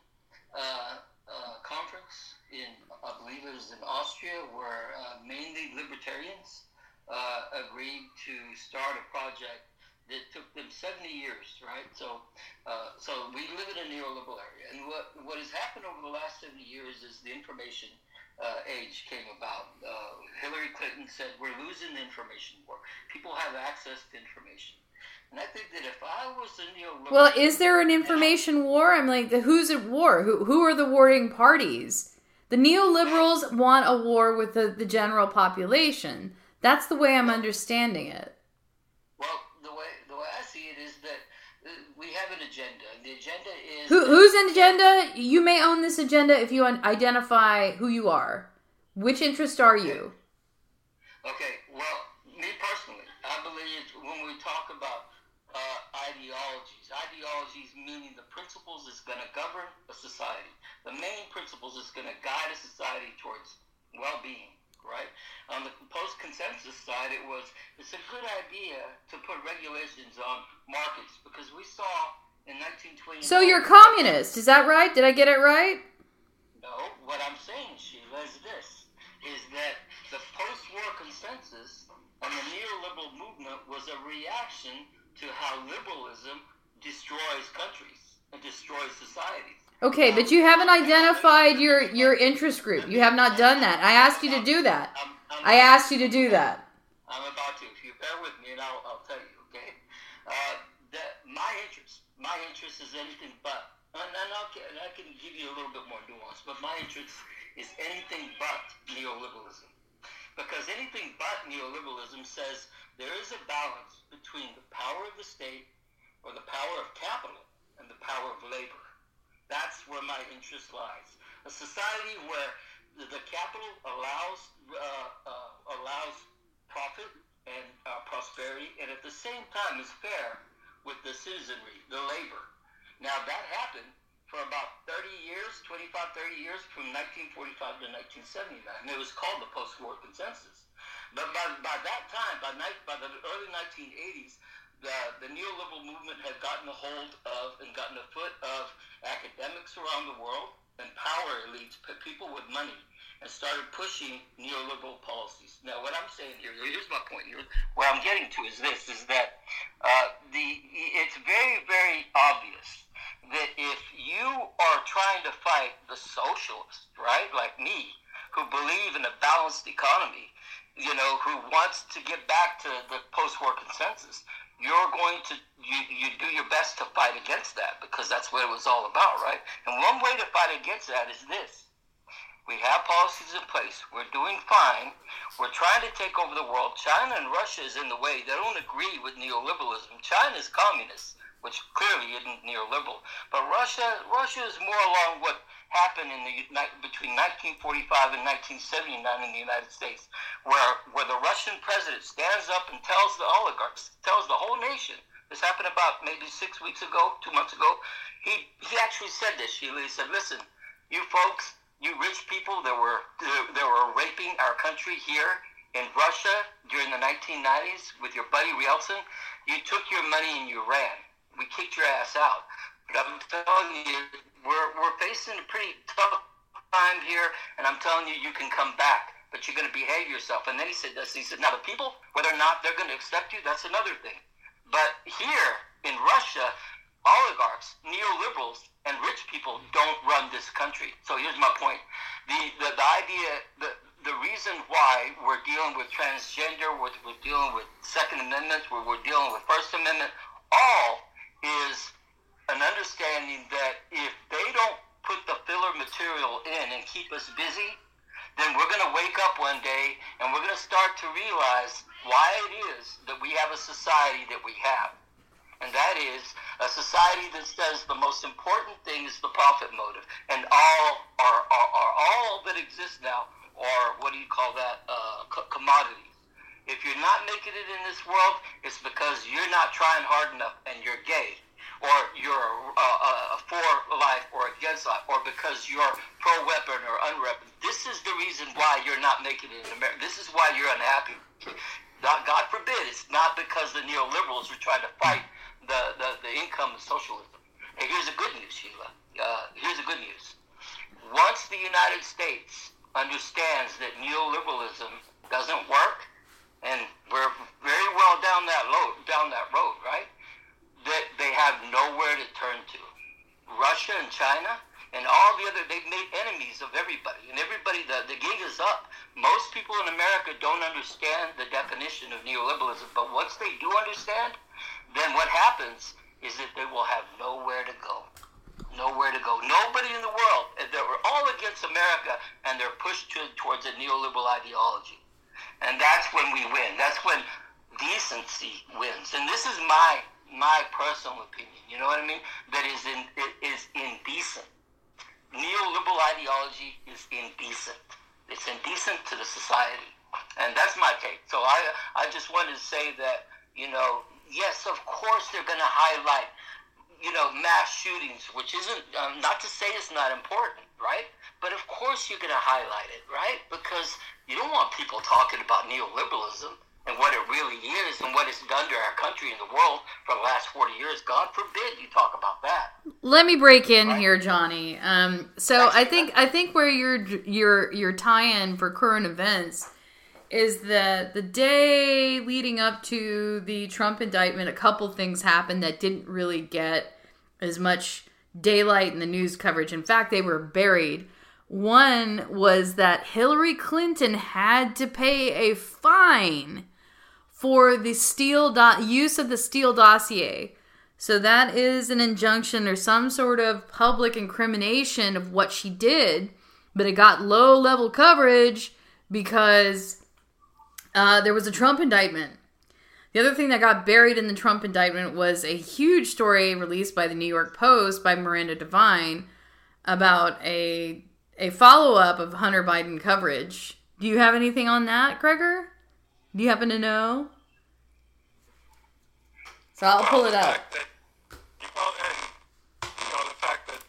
uh, uh, conference in, I believe it was in Austria, where uh, mainly libertarians uh, agreed to start a project that took them 70 years, right? So, uh, so we live in a neoliberal area, and what what has happened over the last 70 years is the information uh, age came about. Uh, Hillary Clinton said, We're losing the information war. People have access to information. And I think that if I was. Well, is there an information war? I'm like, who's at war? Who, who are the warring parties? The neoliberals want a war with the, the general population. That's the way I'm understanding it. Well, the way the way I see it is that uh, we have an agenda. The agenda is Who, whose agenda? You may own this agenda if you identify who you are. Which interest are you? Okay, well, me personally, I believe when we talk about uh, ideologies, ideologies meaning the principles that's going to govern a society, the main principles that's going to guide a society towards well-being, right? On the post-consensus side, it was it's a good idea to put regulations on markets because we saw in 1920. So you're communist, is that right? Did I get it right? No, what I'm saying, Sheila, is this: is that the post-war consensus and the neoliberal movement was a reaction to how liberalism destroys countries and destroys societies. Okay, but you haven't identified your your interest group. You have not done that. I asked you to do that. I asked you to do that. I'm about to. If you bear with me, and I'll, I'll tell you. Okay, uh, that my interest, my interest is anything but, and, and, I'll, and I can give you a little bit more nuance, but my interest is anything but neoliberalism, because anything but neoliberalism says there is a balance between the power of the state, or the power of capital, and the power of labor. That's where my interest lies. A society where the, capital allows uh, uh, allows profit and uh, prosperity, and at the same time is fair with the citizenry, the labor. Now that happened for about 30 years, 25, 30 years, from 1945 to 1979, and it was called the post-war consensus. But by, by that time, by, night, by the early 1980s, the, the neoliberal movement had gotten a hold of and gotten a foot of academics around the world and power elites, people with money. and started pushing neoliberal policies. Now, what I'm saying here, here's my point. Here, where I'm getting to is this: is that uh, the it's very, very obvious that if you are trying to fight the socialists, right, like me, who believe in a balanced economy, you know, who wants to get back to the post-war consensus, you're going to you, you do your best to fight against that because that's what it was all about, right? And one way to fight against that is this. We have policies in place. We're doing fine. We're trying to take over the world. China and Russia is in the way. They don't agree with neoliberalism. China is communist, which clearly isn't neoliberal. But Russia, Russia is more along what happened in the between 1945 and 1979 in the United States, where where the Russian president stands up and tells the oligarchs, tells the whole nation. This happened about maybe six weeks ago, two months ago. He he actually said this. Sheila. He said, "Listen, you folks." you rich people that were that were raping our country here in Russia during the 1990s with your buddy Yeltsin, you took your money and you ran. We kicked your ass out. I'm telling you, we're, we're facing a pretty tough time here, and I'm telling you, you can come back, but you're going to behave yourself. And then he said this. He said, now the people, whether or not they're going to accept you, that's another thing. But here in Russia, oligarchs, neoliberals, and rich people don't run this country. So here's my point: the the, the idea, the the reason why we're dealing with transgender, we're, we're dealing with Second Amendment, we're, we're dealing with First Amendment, all is an understanding that if they don't put the filler material in and keep us busy, then we're going to wake up one day and we're going to start to realize why it is that we have a society that we have. And that is a society that says the most important thing is the profit motive, and all are, are, are all that exists now are what do you call that uh, commodities. If you're not making it in this world, it's because you're not trying hard enough and you're gay, or you're uh, uh, for life or against life, or because you're pro weapon or unweapon. This is the reason why you're not making it in America. This is why you're unhappy. God, God forbid, it's not because the neoliberals are trying to fight the, the, the income of socialism. And here's the good news, Sheila. Uh, here's the good news. Once the United States understands that neoliberalism doesn't work, and we're very well down that road, down that road, right? That they have nowhere to turn to. Russia and China and all the other, they've made enemies of everybody, and everybody, the, the gig is up. Most people in America don't understand the definition of neoliberalism, but once they do understand, then what happens is that they will have nowhere to go. Nowhere to go. Nobody in the world. They're all against America, and they're pushed to, towards a neoliberal ideology. And that's when we win. That's when decency wins. And this is my my personal opinion. You know what I mean? That is in is indecent. Neoliberal ideology is indecent. It's indecent to the society, and that's my take. So I I just wanted to say that you know yes, of course they're going to highlight, you know, mass shootings, which isn't, um, not to say it's not important, right? But of course you're going to highlight it, right? Because you don't want people talking about neoliberalism and what it really is and what it's done to our country and the world for the last 40 years. God forbid you talk about that. Let me break in right? here, Johnny. Um, so I think I think where your your your tie-in for current events is that the day leading up to the Trump indictment, a couple things happened that didn't really get as much daylight in the news coverage. In fact, they were buried. One was that Hillary Clinton had to pay a fine for the Steele do- use of the Steele dossier. So that is an injunction or some sort of public incrimination of what she did, but it got low level coverage because uh, there was a Trump indictment. The other thing that got buried in the Trump indictment was a huge story released by the New York Post by Miranda Devine about a a follow up of Hunter Biden coverage. Do you have anything on that, Gregor? Do you happen to know? So I'll pull it up. well, and, you know, the fact that.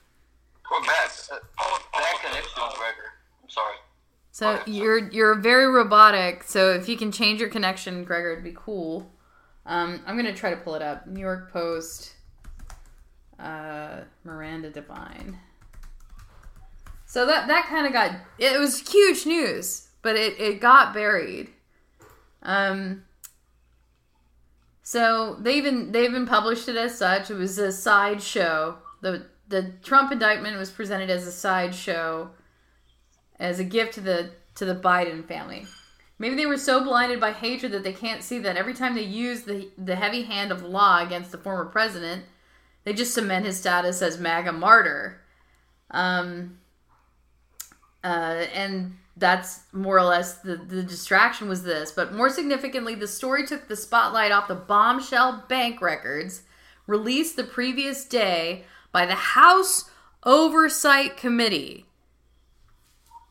Well, Matt, bad connection, Gregor. I'm sorry. So you're you're very robotic. So if you can change your connection, Gregor, it'd be cool. Um, I'm gonna try to pull it up. New York Post, uh, Miranda Devine. So that that kind of got it was huge news, but it it got buried. Um. So they even they even published it as such. It was a sideshow. the The Trump indictment was presented as a sideshow, as a gift to the to the Biden family. Maybe they were so blinded by hatred that they can't see that every time they use the the heavy hand of law against the former president, they just cement his status as MAGA martyr. Um, uh, and that's more or less the, the distraction was this. But more significantly, the story took the spotlight off the bombshell bank records released the previous day by the House Oversight Committee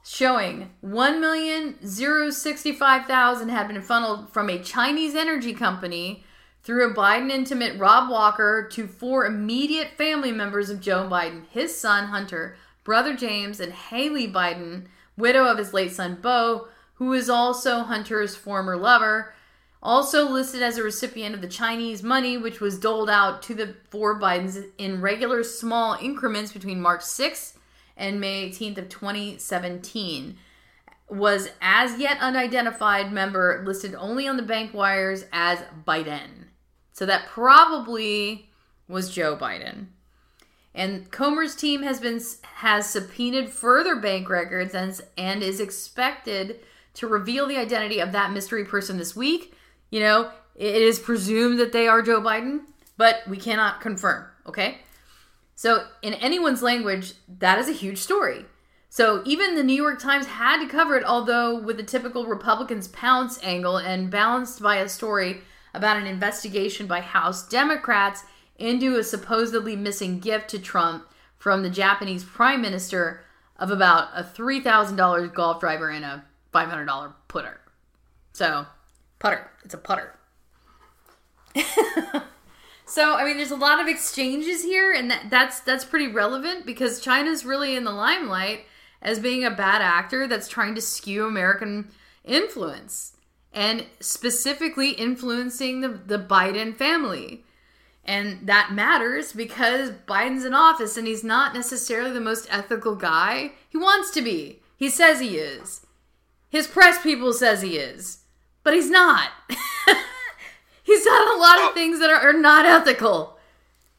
showing 1,065,000 had been funneled from a Chinese energy company through a Biden intimate Rob Walker to four immediate family members of Joe Biden, his son Hunter, brother James, and Hallie Biden, widow of his late son Beau, who is also Hunter's former lover. Also listed as a recipient of the Chinese money, which was doled out to the four Bidens in regular small increments between March 6th and May 18th of 2017 was as yet unidentified member listed only on the bank wires as Biden. So that probably was Joe Biden. And Comer's team has been has subpoenaed further bank records and, and is expected to reveal the identity of that mystery person this week. You know, it is presumed that they are Joe Biden, but we cannot confirm, okay? So, in anyone's language, that is a huge story. So, even the New York Times had to cover it, although with the typical Republicans pounce angle and balanced by a story about an investigation by House Democrats into a supposedly missing gift to Trump from the Japanese prime minister of about a $3,000 golf driver and a $500 putter. So, putter. It's a putter. so, I mean, there's a lot of exchanges here, and that, that's that's pretty relevant because China's really in the limelight as being a bad actor that's trying to skew American influence and specifically influencing the, the Biden family. And that matters because Biden's in office and he's not necessarily the most ethical guy. He wants to be. He says he is. His press people says he is. But he's not. he's done a lot of things that are, are not ethical.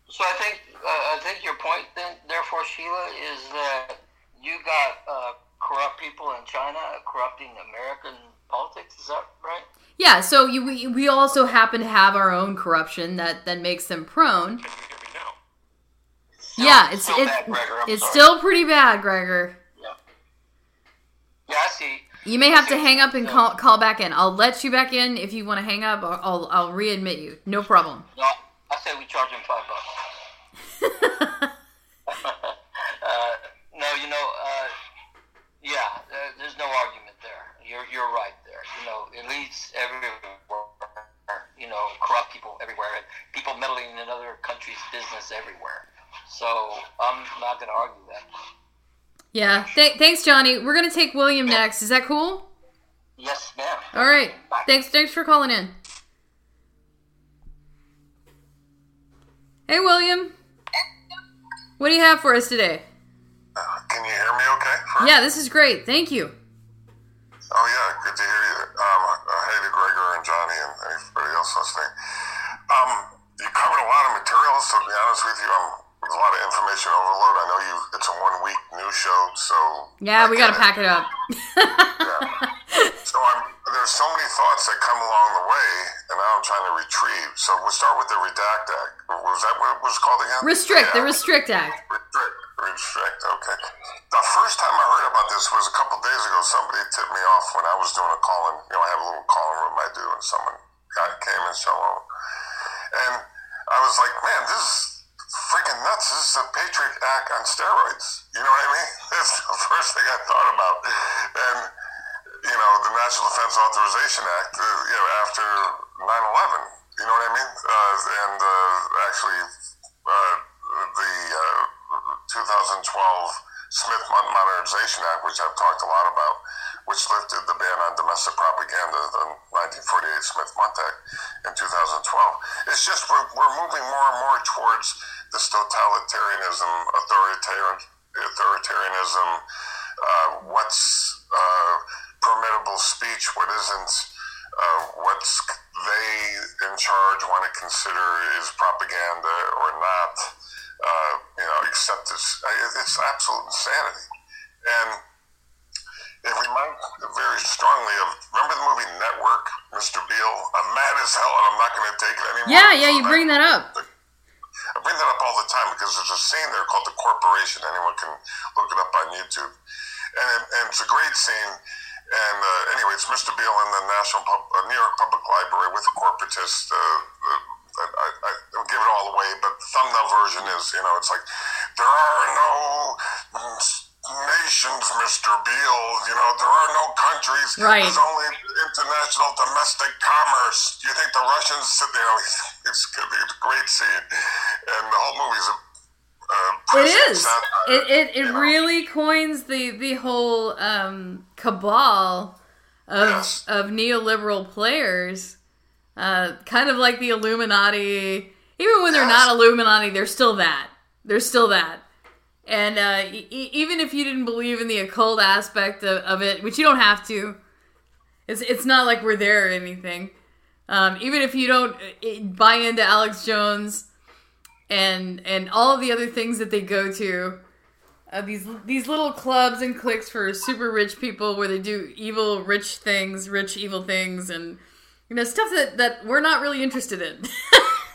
So I think uh, I think your point then, therefore, Sheila, is that you got uh, corrupt people in China corrupting American politics. Is that right? Yeah, so you, we, we also happen to have our own corruption that, that makes them prone. yeah, it's still it's, bad, it's sorry. still pretty bad, Gregor. Yeah, I see. You may have to hang up and call call back in. I'll let you back in if you want to hang up. I'll I'll, I'll readmit you. No problem. No, I say we charge him five bucks. uh, no, you know, uh, yeah, uh, there's no argument. You're you're right there. You know, elites everywhere. You know, corrupt people everywhere, and people meddling in other countries' business everywhere. So I'm not going to argue that. Yeah. Th- thanks, Johnny. We're gonna take William next. Is that cool? Yes, ma'am. All right. Thanks. Thanks for calling in. Hey, William. What do you have for us today? Uh, can you hear me okay? Yeah, this is great. Thank you. Oh, yeah, good to hear you. Um, uh, hey to Gregor and Johnny and everybody else listening. Um, you covered a lot of material, so to be honest with you, I'm with a lot of information overload. I know you. It's a one week news show, so Yeah, we gotta pack it up. yeah. so I'm, there's so many thoughts that come along the way, and now I'm trying to retrieve. So we'll start with the Redact Act. Was that what it was called again? Restrict the Restrict Act. Restrict, restrict. Okay. The first time I heard about this was a couple days ago. Somebody tipped me off when I was doing a call in. You know, I have a little call in room I do, and someone got came and so on. And I was like, man, this is freaking nuts. This is a Patriot Act on steroids. You know what I mean? That's the first thing I thought about. And you know, the National Defense Authorization Act. Uh, you know, after 9/11. You know what I mean? Uh, and uh, actually, uh, the uh, 2012 Smith Modernization Act, which I've talked a lot about, which lifted the ban on domestic propaganda, the 1948 Smith Mundt Act in 2012. It's just we're, we're moving more and more towards this totalitarianism, authoritarian, authoritarianism, uh, what's uh, permittable speech, what isn't, uh, what's they in charge want to consider is propaganda or not. Uh, you know, accept this. It's absolute insanity. And it reminds very strongly of remember the movie Network, Mr. Beale? I'm mad as hell and I'm not going to take it anymore. Yeah, yeah, you bring that up. I bring that up all the time because there's a scene there called The Corporation. Anyone can look it up on YouTube. And, it, and it's a great scene. And uh, anyway, it's Mr. Beale in the National Pub- uh, New York Public Library with a corporatist. Uh, I, I, I give it all away, but the thumbnail version is, you know, it's like, there are no nations, Mr. Beale. You know, there are no countries. Right. There's only international domestic commerce. You think the Russians, you know, it's, it's a great scene. And the whole movie's a uh, It is. It it, it really coins the the whole um, cabal of of neoliberal players, uh, kind of like the Illuminati. Even when they're not Illuminati, they're still that. They're still that. And uh, e- even if you didn't believe in the occult aspect of, of it, which you don't have to, it's it's not like we're there or anything. Um, even if you don't buy into Alex Jones and and all of the other things that they go to, uh, these these little clubs and cliques for super rich people where they do evil rich things, rich evil things, and you know stuff that that we're not really interested in.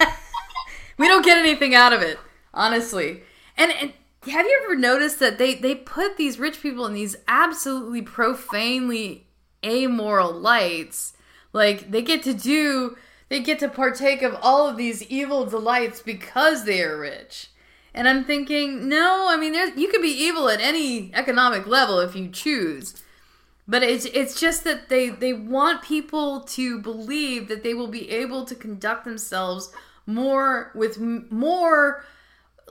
we don't get anything out of it, honestly. And, and have you ever noticed that they they put these rich people in these absolutely profanely amoral lights? Like they get to do they get to partake of all of these evil delights because they are rich. And I'm thinking, no, I mean, there's, you can be evil at any economic level if you choose. But it's it's just that they they want people to believe that they will be able to conduct themselves more with more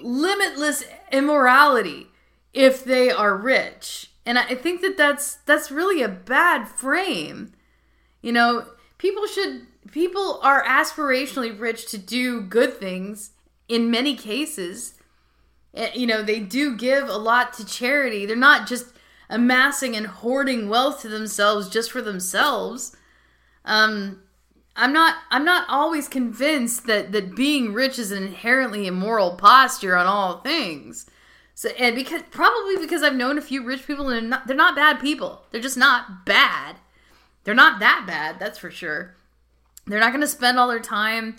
limitless immorality if they are rich. And I think that that's that's really a bad frame. You know, people should people are aspirationally rich to do good things in many cases. Eh, You know, they do give a lot to charity. They're not just amassing and hoarding wealth to themselves just for themselves. Um I'm not I'm not always convinced that that being rich is an inherently immoral posture on all things. So and because probably because I've known a few rich people and they're not, they're not bad people. They're just not bad. They're not that bad, that's for sure. They're not going to spend all their time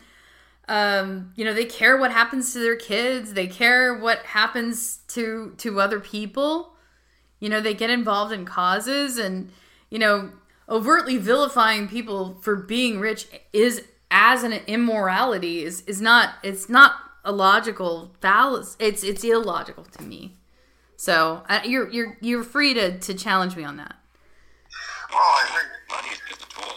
um, you know, they care what happens to their kids. They care what happens to to other people. You know, they get involved in causes and you know, overtly vilifying people for being rich is as an immorality is is not it's not a logical fallacy. It's it's illogical to me. So uh, you're you're you're free to to challenge me on that. Well, I think money is just a tool.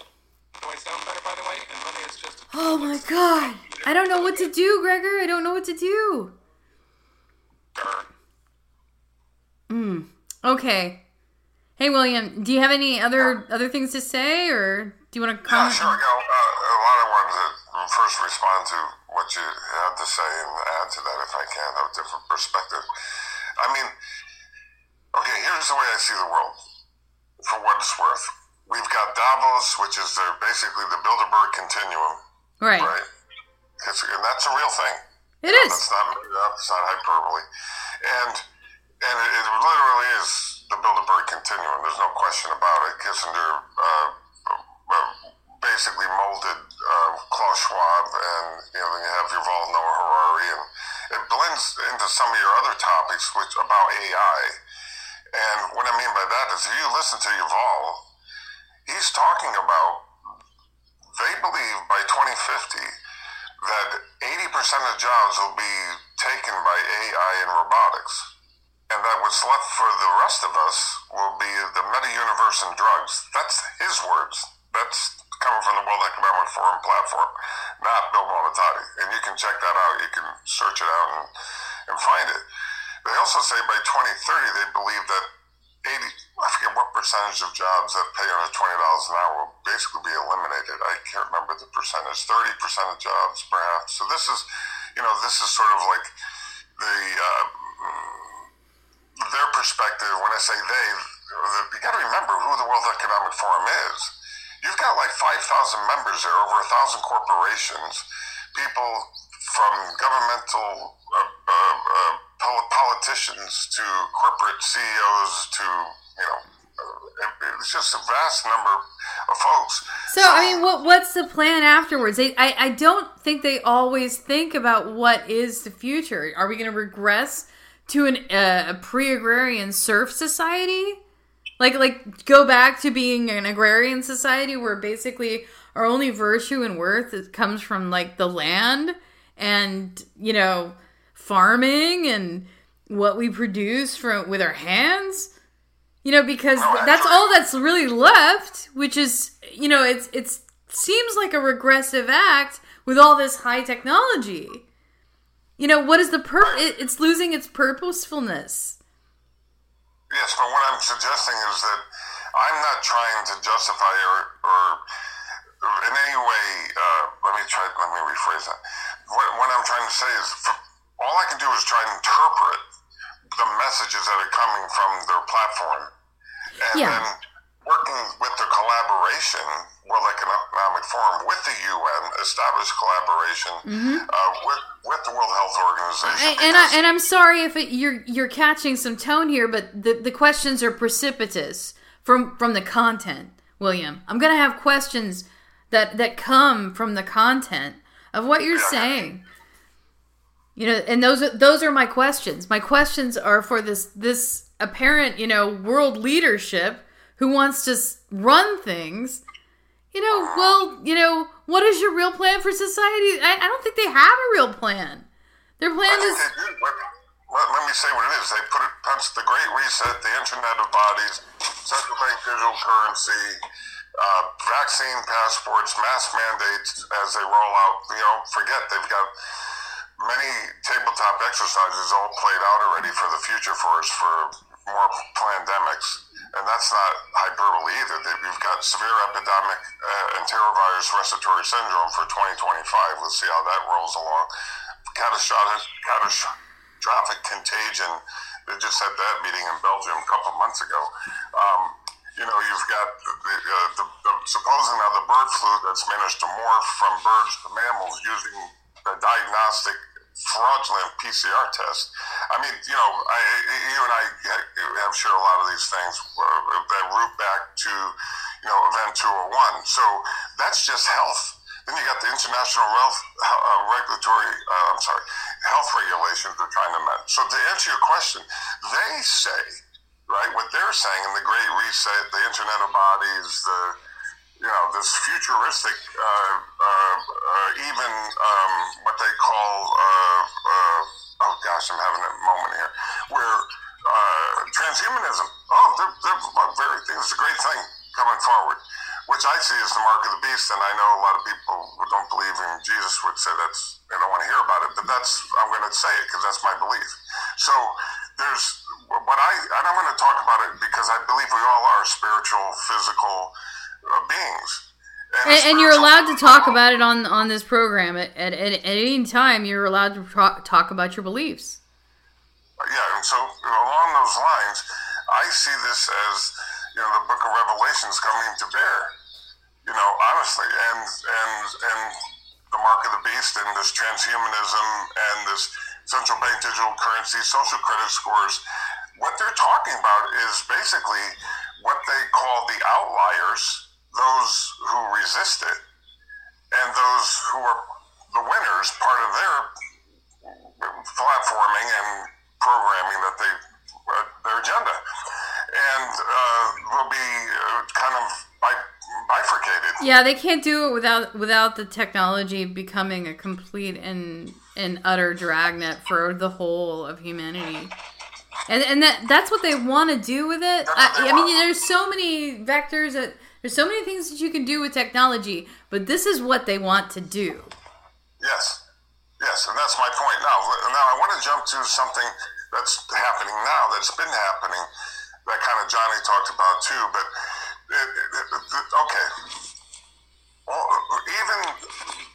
Do I sound better, by the way? And money is just. Oh my god. I don't know what to do, Gregor. I don't know what to do. Hmm. Okay. Hey, William, do you have any other other things to say, or do you want to Yeah, sure. You know, uh, a lot of ones that first respond to what you have to say and add to that if I can, have a different perspective. I mean, okay, here's the way I see the world, for what it's worth. We've got Davos, which is the, basically the Bilderberg Continuum, Right. right? It's, and that's a real thing. It is. That's not made up. It's not hyperbole. And and it, it literally is the Bilderberg Continuum. There's no question about it. Kissinger uh, uh, basically molded uh, Klaus Schwab, and you know then you have Yuval Noah Harari, and it blends into some of your other topics, which about AI. And what I mean by that is, if you listen to Yuval, he's talking about they believe by 2050 that 80% of jobs will be taken by AI and robotics. And that what's left for the rest of us will be the meta universe and drugs. That's his words. That's coming from the World Economic Forum platform, not Bill Bonatati. And you can check that out. You can search it out and, and find it. They also say by 2030, they believe that 80, I forget what percentage of jobs that pay under $20 an hour will basically be eliminated. I can't remember the percentage, 30% of jobs perhaps. So this is, you know, this is sort of like the, uh, their perspective. When I say they, you got to remember who the World Economic Forum is. You've got like 5,000 members there, over a thousand corporations, people from governmental uh, uh, uh, politicians to corporate CEOs to, you know, it's just a vast number of folks. So, I mean, what what's the plan afterwards? They, I I don't think they always think about what is the future. Are we going to regress to an uh, a pre-agrarian serf society? Like like go back to being an agrarian society where basically our only virtue and worth comes from like the land and you know farming and what we produce from with our hands you know because that's all that's really left which is you know it's it's seems like a regressive act with all this high technology you know what is the pur it, it's losing its purposefulness yes but what i'm suggesting is that i'm not trying to justify or, or in any way uh, let me try let me rephrase that what, what i'm trying to say is for, all i can do is try to interpret the messages that are coming from their platform and Yeah. then working with the collaboration, World Economic Forum, with the UN, established collaboration Mhm. uh, with with the World Health Organization. and, and, I, and I'm sorry if it, you're you're catching some tone here, but the, the questions are precipitous from from the content, William. I'm gonna have questions that that come from the content of what you're saying. You know, and those are, those are my questions. My questions are for this this apparent, you know, world leadership who wants to run things. You know, well, you know, what is your real plan for society? I, I don't think they have a real plan. Their plan is let me say what it is. They put it, that's the Great Reset, the Internet of Bodies, central bank digital currency, uh, vaccine passports, mask mandates as they roll out. You know, forget they've got many tabletop exercises all played out already for the future for us for more pandemics. And that's not hyperbole either. They- We've got severe epidemic uh, enterovirus respiratory syndrome for 2025. Let's see how that rolls along. Catastrophic, catastrophic contagion. They just had that meeting in Belgium a couple months ago. Um, you know, you've got the, uh, the, the supposing now the bird flu that's managed to morph from birds to mammals using the diagnostic fraudulent PCR test. I mean, you know, I, you and I have shared a lot of these things that root back to, you know, Event 201. So that's just health. Then you got the international health uh, regulatory, uh, I'm sorry, health regulations they're trying to. So to answer your question, they say, right, what they're saying in the Great Reset, the Internet of Bodies, the you know, this futuristic, uh, uh, uh, even um, what they call, uh, uh, oh gosh, I'm having a moment here, where transhumanism, oh, they're, they're very, it's a great thing coming forward, which I see as the mark of the beast. And I know a lot of people who don't believe in Jesus would say that's, they don't want to hear about it, but that's, I'm going to say it because that's my belief. So there's, what I, and I'm going to talk about it because I believe we all are spiritual, physical beings. and, and you're allowed to talk about it on on this program at, at, at any time. You're allowed to pro- talk about your beliefs. Yeah, and so along those lines, I see this as you know the Book of Revelations coming to bear. You know, honestly, and and and the mark of the beast, and this transhumanism, and this central bank digital currency, social credit scores. What they're talking about is basically what they call the outliers, those who resist it, and those who are the winners, part of their platforming and programming that they uh, their agenda, and uh, will be uh, kind of bi- bifurcated. Yeah, they can't do it without without the technology becoming a complete and and utter dragnet for the whole of humanity. And and that that's what they want to do with it. I, I mean, there's so many vectors that there's so many things that you can do with technology, but this is what they want to do. Yes, yes, and that's my point. Now, now I want to jump to something that's happening now. That's been happening. That kind of Johnny talked about too. But it, it, it, okay, well, even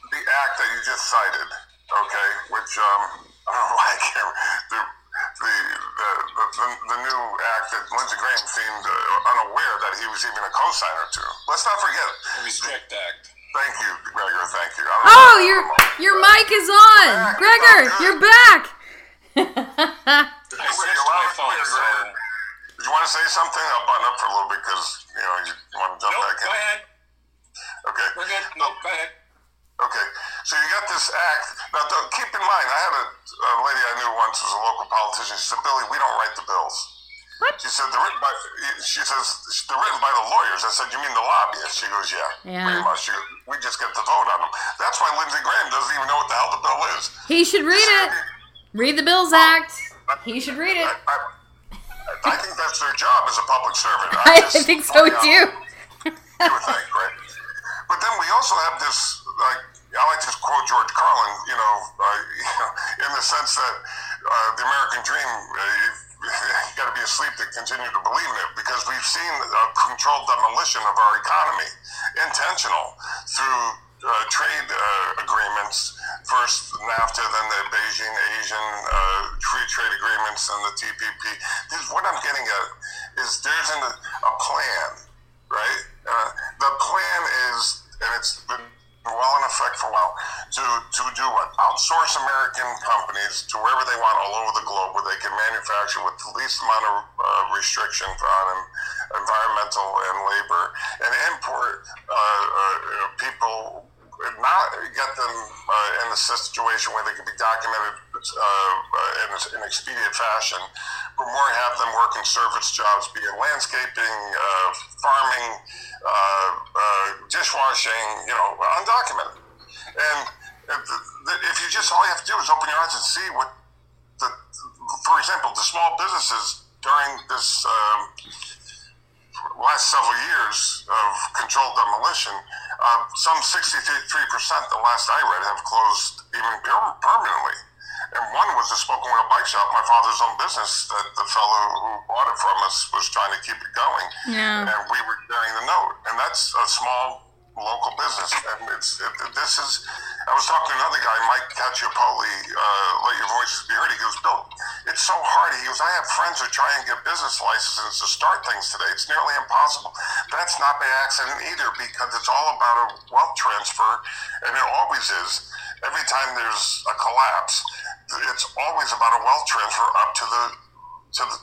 the act that you just cited, okay, which um, I don't know I can't. The, the, the, the, the new act that Lindsey Graham seemed uh, unaware that he was even a co-signer to. Let's not forget. the Restrict Act. Thank you, Gregor. Thank you. Oh, know. your your mic is on, Gregor. You're back. I switched my phone, so. Did you want to say something? I'll button up for a little bit because you know you want to jump Nope, back in. go ahead. Okay. We're good. Nope, go ahead. Okay, so you got this act. Now, keep in mind, I had a, a lady I knew once was a local politician. She said, "Billy, we don't write the bills." What? She said they're written by. She says they're written by the lawyers. I said, "You mean the lobbyists?" She goes, "Yeah, Yeah. pretty much. She goes, we just get to vote on them." That's why Lindsey Graham doesn't even know what the hell the bill is. He should read it. Read the Bills oh. Act. He should read it. I think that's their job as a public servant. I just think so too. you would think, right? But then we also have this, like, I like to quote George Carlin, you know, uh, in the sense that uh, the American dream, uh, you got to be asleep to continue to believe in it because we've seen a controlled demolition of our economy, intentional, through uh, trade uh, agreements. First NAFTA, then the Beijing Asian uh, free trade agreements, and the TPP. This, what I'm getting at is there's an, a plan right? The plan is, and it's been well in effect for a while, to, to do what? Outsource American companies to wherever they want all over the globe where they can manufacture with the least amount of uh, restriction on environmental and labor and import uh, uh, people not get them uh, in a situation where they can be documented uh, in an expedient fashion, but more have them work in service jobs, be it landscaping, uh, farming, uh, uh, dishwashing, you know, undocumented. And if, if you just all you have to do is open your eyes and see what the, for example, the small businesses during this. Um, last several years of controlled demolition, uh, some 63% the last I read have closed even per- permanently. And one was a spoken wheel bike shop, my father's own business, that the fellow who bought it from us was trying to keep it going. Yeah. And we were carrying the note. And that's a small local business. And it's it, this is, I was talking to another guy, Mike Cacciopoli, uh, Let Your Voices Be Heard. He goes, Bill, it's so hard. He goes, I have friends who try and get business licenses to start things today. It's nearly impossible. That's not by accident either because it's all about a wealth transfer, and it always is. Every time there's a collapse, it's always about a wealth transfer up to the to the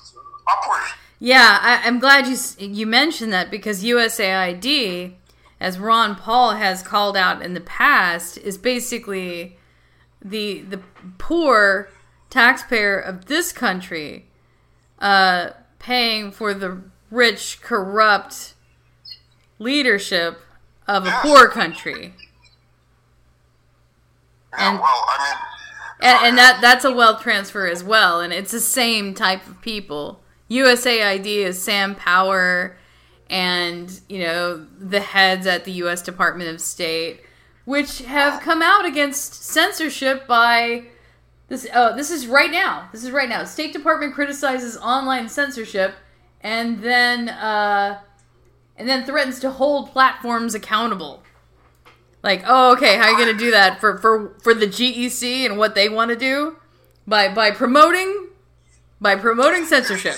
upward. Yeah, I, I'm glad you you mentioned that because USAID, as Ron Paul has called out in the past, is basically the the poor taxpayer of this country uh, paying for the rich, corrupt leadership of a poor country. And, well, I mean, and, and that that's a wealth transfer as well, and it's the same type of people. USAID is Sam Power, and you know the heads at the U.S. Department of State, which have come out against censorship by this. Oh, this is right now. This is right now. State Department criticizes online censorship, and then uh, and then threatens to hold platforms accountable. Like, oh, okay, how are you gonna do that for for for the GEC and what they want to do by by promoting by promoting censorship?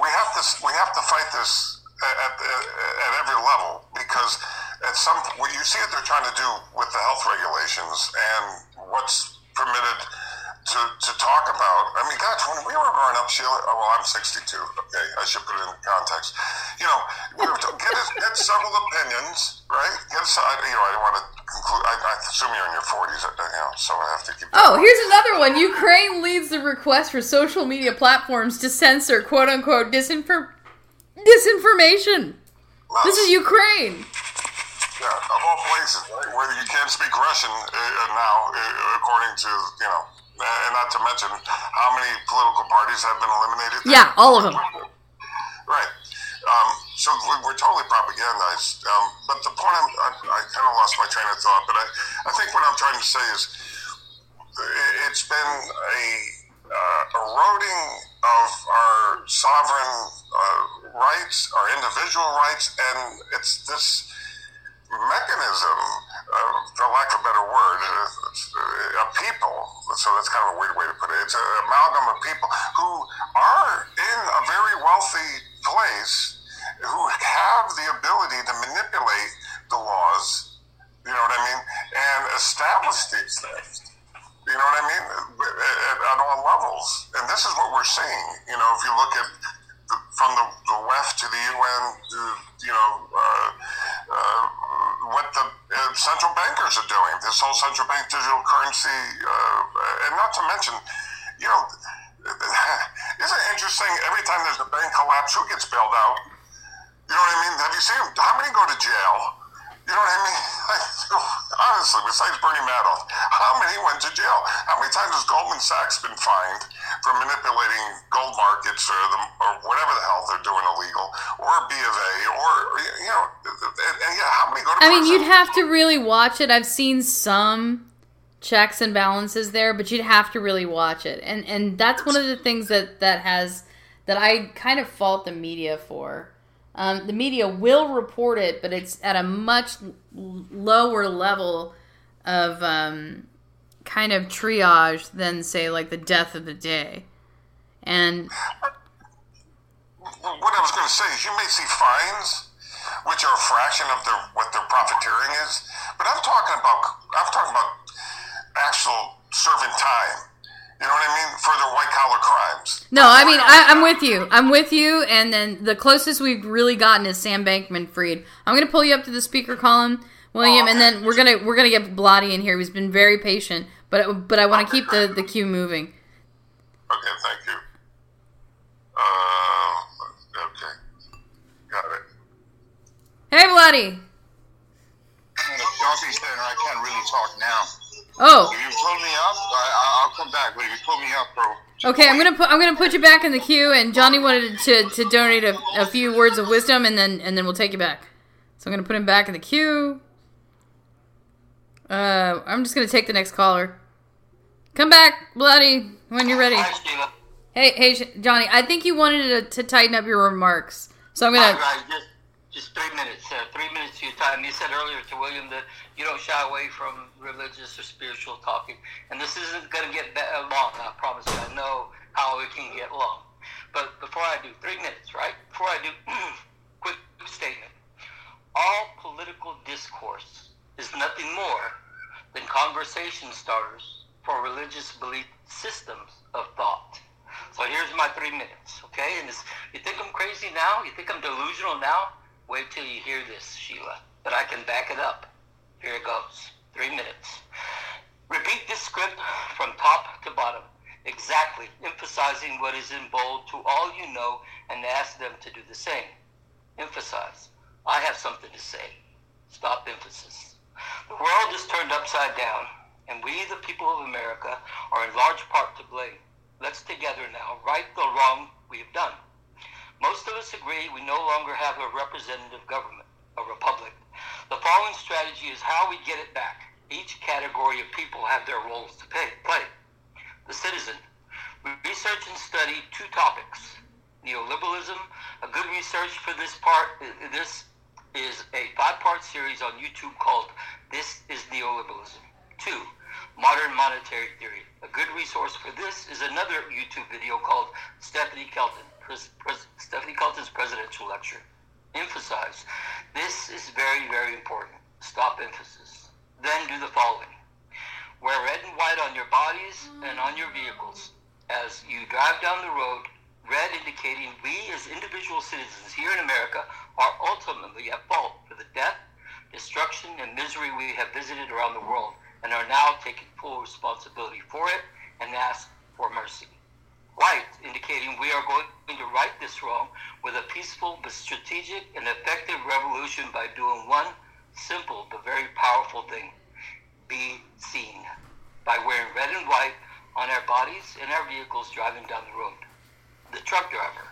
we have to we have to fight this at, at, every level because at some what you see what they're trying to do with the health regulations and what's permitted to, to talk about. I mean, gosh, when we were growing up, Sheila. oh, Well, I'm 62. Okay, I should put it in context. You know, we were to, get get several opinions, right? Get I- you know, I don't want to conclude. I, I assume you're in your 40s, uh, you know, so I have to keep. Oh, here's another one. Ukraine leads the request for social media platforms to censor quote unquote disinfor- disinformation. This is Ukraine. Yeah, of all places, right, where you can't speak Russian uh, uh, now, uh, according to you know, and not to mention how many political parties have been eliminated. Yeah, all of them. Right. Um, so we- we're totally propagandized. Um, but the point I'm, I, I kind of lost my train of thought. But I, I think what I'm trying to say is it's been a uh, eroding of our sovereign uh, rights, our individual rights, and it's this mechanism uh, for lack of a better word, a people. So that's kind of a weird way to put it. It's an amalgam of people who are in a very wealthy place, who have the ability to manipulate the laws. You know what I mean? And establish these things. You know what I mean? At, at all levels. And this is what we're seeing. You know, if you look at the, from the, the WEF to the UN, you know, uh, uh, what the uh, central bankers are doing, this whole central bank digital currency, uh, and not to mention, you know, isn't it interesting? Every time there's a bank collapse, who gets bailed out? You know what I mean? Have you seen how many go to jail? You know what I mean? honestly, besides Bernie Madoff, how many went to jail? How many times has Goldman Sachs been fined for manipulating gold markets or, the, or whatever the hell they're doing illegal, or B of A, or you know, and, and yeah, how many go to? I mean, you'd have to really watch it. I've seen some checks and balances there, but you'd have to really watch it, and and that's one of the things that that has that I kind of fault the media for um, the media will report it, but it's at a much lower level of um, kind of triage than, say, like the death of the day. And what I was going to say is, you may see fines, which are a fraction of their what their profiteering is, but I'm talking about I'm talking about actual serving time you know what I mean? For their white collar crimes. No, I mean I, am with you. I'm with you. And then the closest we've really gotten is Sam Bankman-Fried. I'm going to pull you up to the speaker column, William, oh, okay. and then we're gonna we're gonna get Bloody in here. He's been very patient, but but I want to keep the the queue moving. Okay, thank you. Uh, okay, got it. Hey, Bloody. Chauncey saying I can't really talk now. Oh. If you pull me up, I, will come back. But if you pull me up, bro. Okay, I'm gonna put I'm gonna put you back in the queue, and Johnny wanted to, to donate a, a few words of wisdom, and then and then we'll take you back. So I'm gonna put him back in the queue. Uh, I'm just gonna take the next caller. Come back, bloody, when you're ready. Hi, hey, hey, Johnny. I think you wanted to, to tighten up your remarks, so I'm gonna. Just, three minutes. Uh, three minutes of your time. You said earlier to William that you don't shy away from religious or spiritual talking. And this isn't going to get uh, long, I promise you. I know how it can get long. But before I do, three minutes, right? Before I do, quick statement. All political discourse is nothing more than conversation starters for religious belief systems of thought. So here's my three minutes, okay? And you think I'm crazy now? You think I'm delusional now? Wait till you hear this, Sheila, but I can back it up. Here it goes. Three minutes. Repeat this script from top to bottom, exactly, emphasizing what is in bold to all you know and ask them to do the same. Emphasize. I have something to say. Stop emphasis. The world is turned upside down, and we, the people of America, are in large part to blame. Let's together now right the wrong we have done. Most of us agree we no longer have a representative government, a republic. The following strategy is how we get it back. Each category of people have their roles to pay, play. The citizen. We research and study two topics. Neoliberalism. A good research for this part, this is a five-part series on YouTube called This is Neoliberalism. Two, Modern Monetary Theory. A good resource for this is another YouTube video called Stephanie Kelton, Pres- Pres- Stephanie Kelton's presidential lecture emphasize. This is very, very important. Stop emphasis. Then do the following. Wear red and white on your bodies and on your vehicles. As you drive down the road, red indicating we as individual citizens here in America are ultimately at fault for the death, destruction, and misery we have visited around the world and are now taking full responsibility for it and ask for mercy right, indicating we are going to right this wrong with a peaceful but strategic and effective revolution by doing one simple but very powerful thing be seen by wearing red and white on our bodies and our vehicles driving down the road. The truck driver,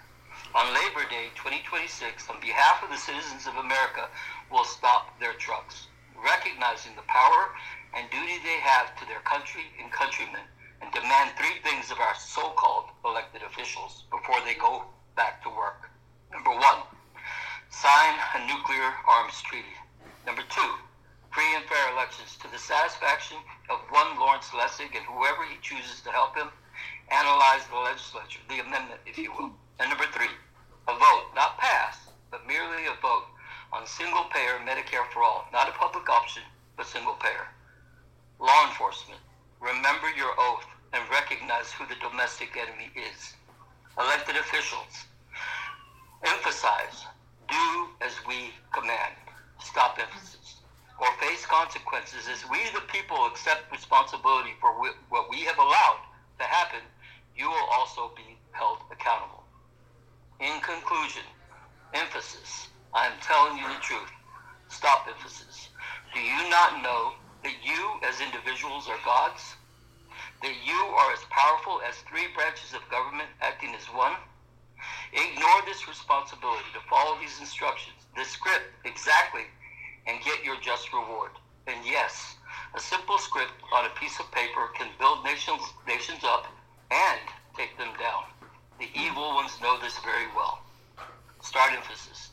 on Labor Day 2026, on behalf of the citizens of America, will stop their trucks, recognizing the power and duty they have to their country and countrymen and demand three things of our so-called elected officials before they go back to work. Number one, sign a nuclear arms treaty. Number two, free and fair elections to the satisfaction of one Lawrence Lessig and whoever he chooses to help him analyze the legislature, the amendment, if you will. And number three, a vote, not pass, but merely a vote on single payer Medicare for all, not a public option, but single payer. Law enforcement, remember your oath and recognize who the domestic enemy is. Elected officials, emphasize, do as we command. Stop emphasis. Or face consequences as we, the people, accept responsibility for what we have allowed to happen, you will also be held accountable. In conclusion, emphasis. I am telling you the truth. Stop emphasis. Do you not know that you as individuals are gods? That you are as powerful as three branches of government acting as one? Ignore this responsibility to follow these instructions, this script exactly, and get your just reward. And yes, a simple script on a piece of paper can build nations, nations up and take them down. The evil ones know this very well. Start emphasis.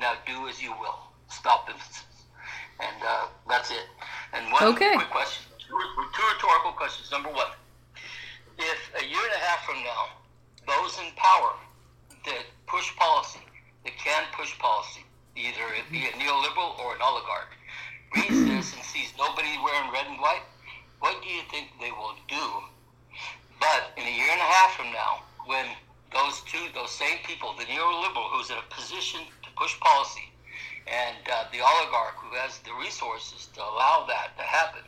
Now do as you will. Stop emphasis. And uh, that's it. And one Okay. quick question. Two, two rhetorical questions. Number one. If a year and a half from now, those in power that push policy, that can push policy, either it be a neoliberal or an oligarch, reads this and sees nobody wearing red and white, what do you think they will do? But in a year and a half from now, when those two, those same people, the neoliberal who's in a position to push policy, and uh, the oligarch who has the resources to allow that to happen,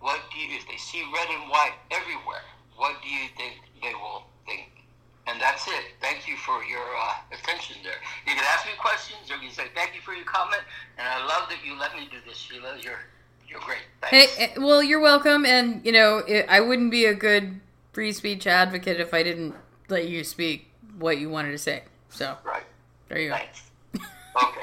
what do you, if they see red and white everywhere, what do you think they will think? And that's it. Thank you for your uh, attention there. You can ask me questions, or you can say thank you for your comment, and I love that you let me do this, Sheila. You're you're great. Hey, Thanks. eh, well, you're welcome, and you know, it, I wouldn't be a good free speech advocate if I didn't let you speak what you wanted to say. So, right, there you go. okay.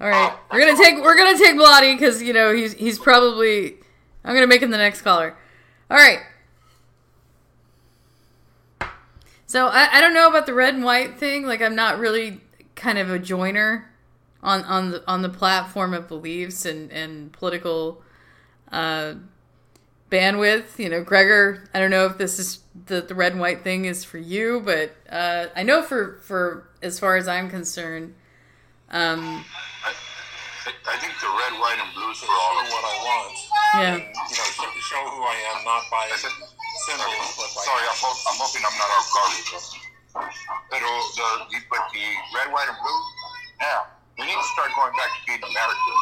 All right, we're gonna take we're gonna take Blotty because you know he's he's probably I'm gonna make him the next caller. All right. So I, I don't know about the red and white thing. Like I'm not really kind of a joiner on on the on the platform of beliefs and and political uh, bandwidth. You know, Gregor. I don't know if this is the the red and white thing is for you, but uh, I know for for as far as I'm concerned. Um, I, I think the red, white, and blues is for all of what I want. Yeah. You know, show, show who I am, not by symbols, but by Sorry, I'm, I'm hoping I'm not off guard. Pero the, the, but the red, white, and blue, yeah, we need to start going back to being American.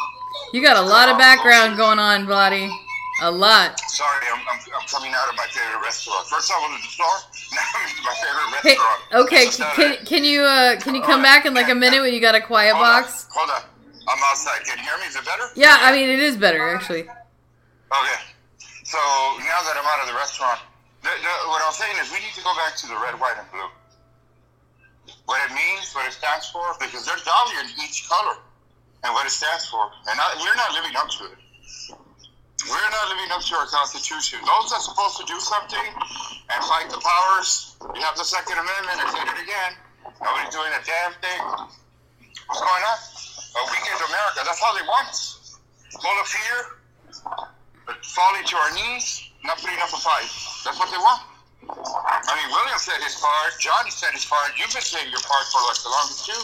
You got a lot of background going on, Blotty. A lot. Sorry, I'm, I'm, I'm coming out of my favorite restaurant. First I was at the store, now I'm in my favorite Hey, restaurant. okay. Is not Can can you uh can you come back in like a minute when you got a quiet Hold on, box? Hold on. I'm outside. Can you hear me? Is it better? Yeah, I mean it is better actually. Okay. So now that I'm out of the restaurant, the, the, what I'm saying is we need to go back to the red, white, and blue. What it means, what it stands for, because there's value in each color and what it stands for. And I, we're not living up to it. We're not living up to our Constitution. Those that's supposed to do something and fight the powers, we have the Second Amendment, I said it again. Nobody's doing a damn thing. What's going on? A weakened America. That's all they want. Full of fear, but falling to our knees, not putting up a fight. That's what they want. I mean, William said his part, Johnny said his part, you've been saying your part for like the longest too.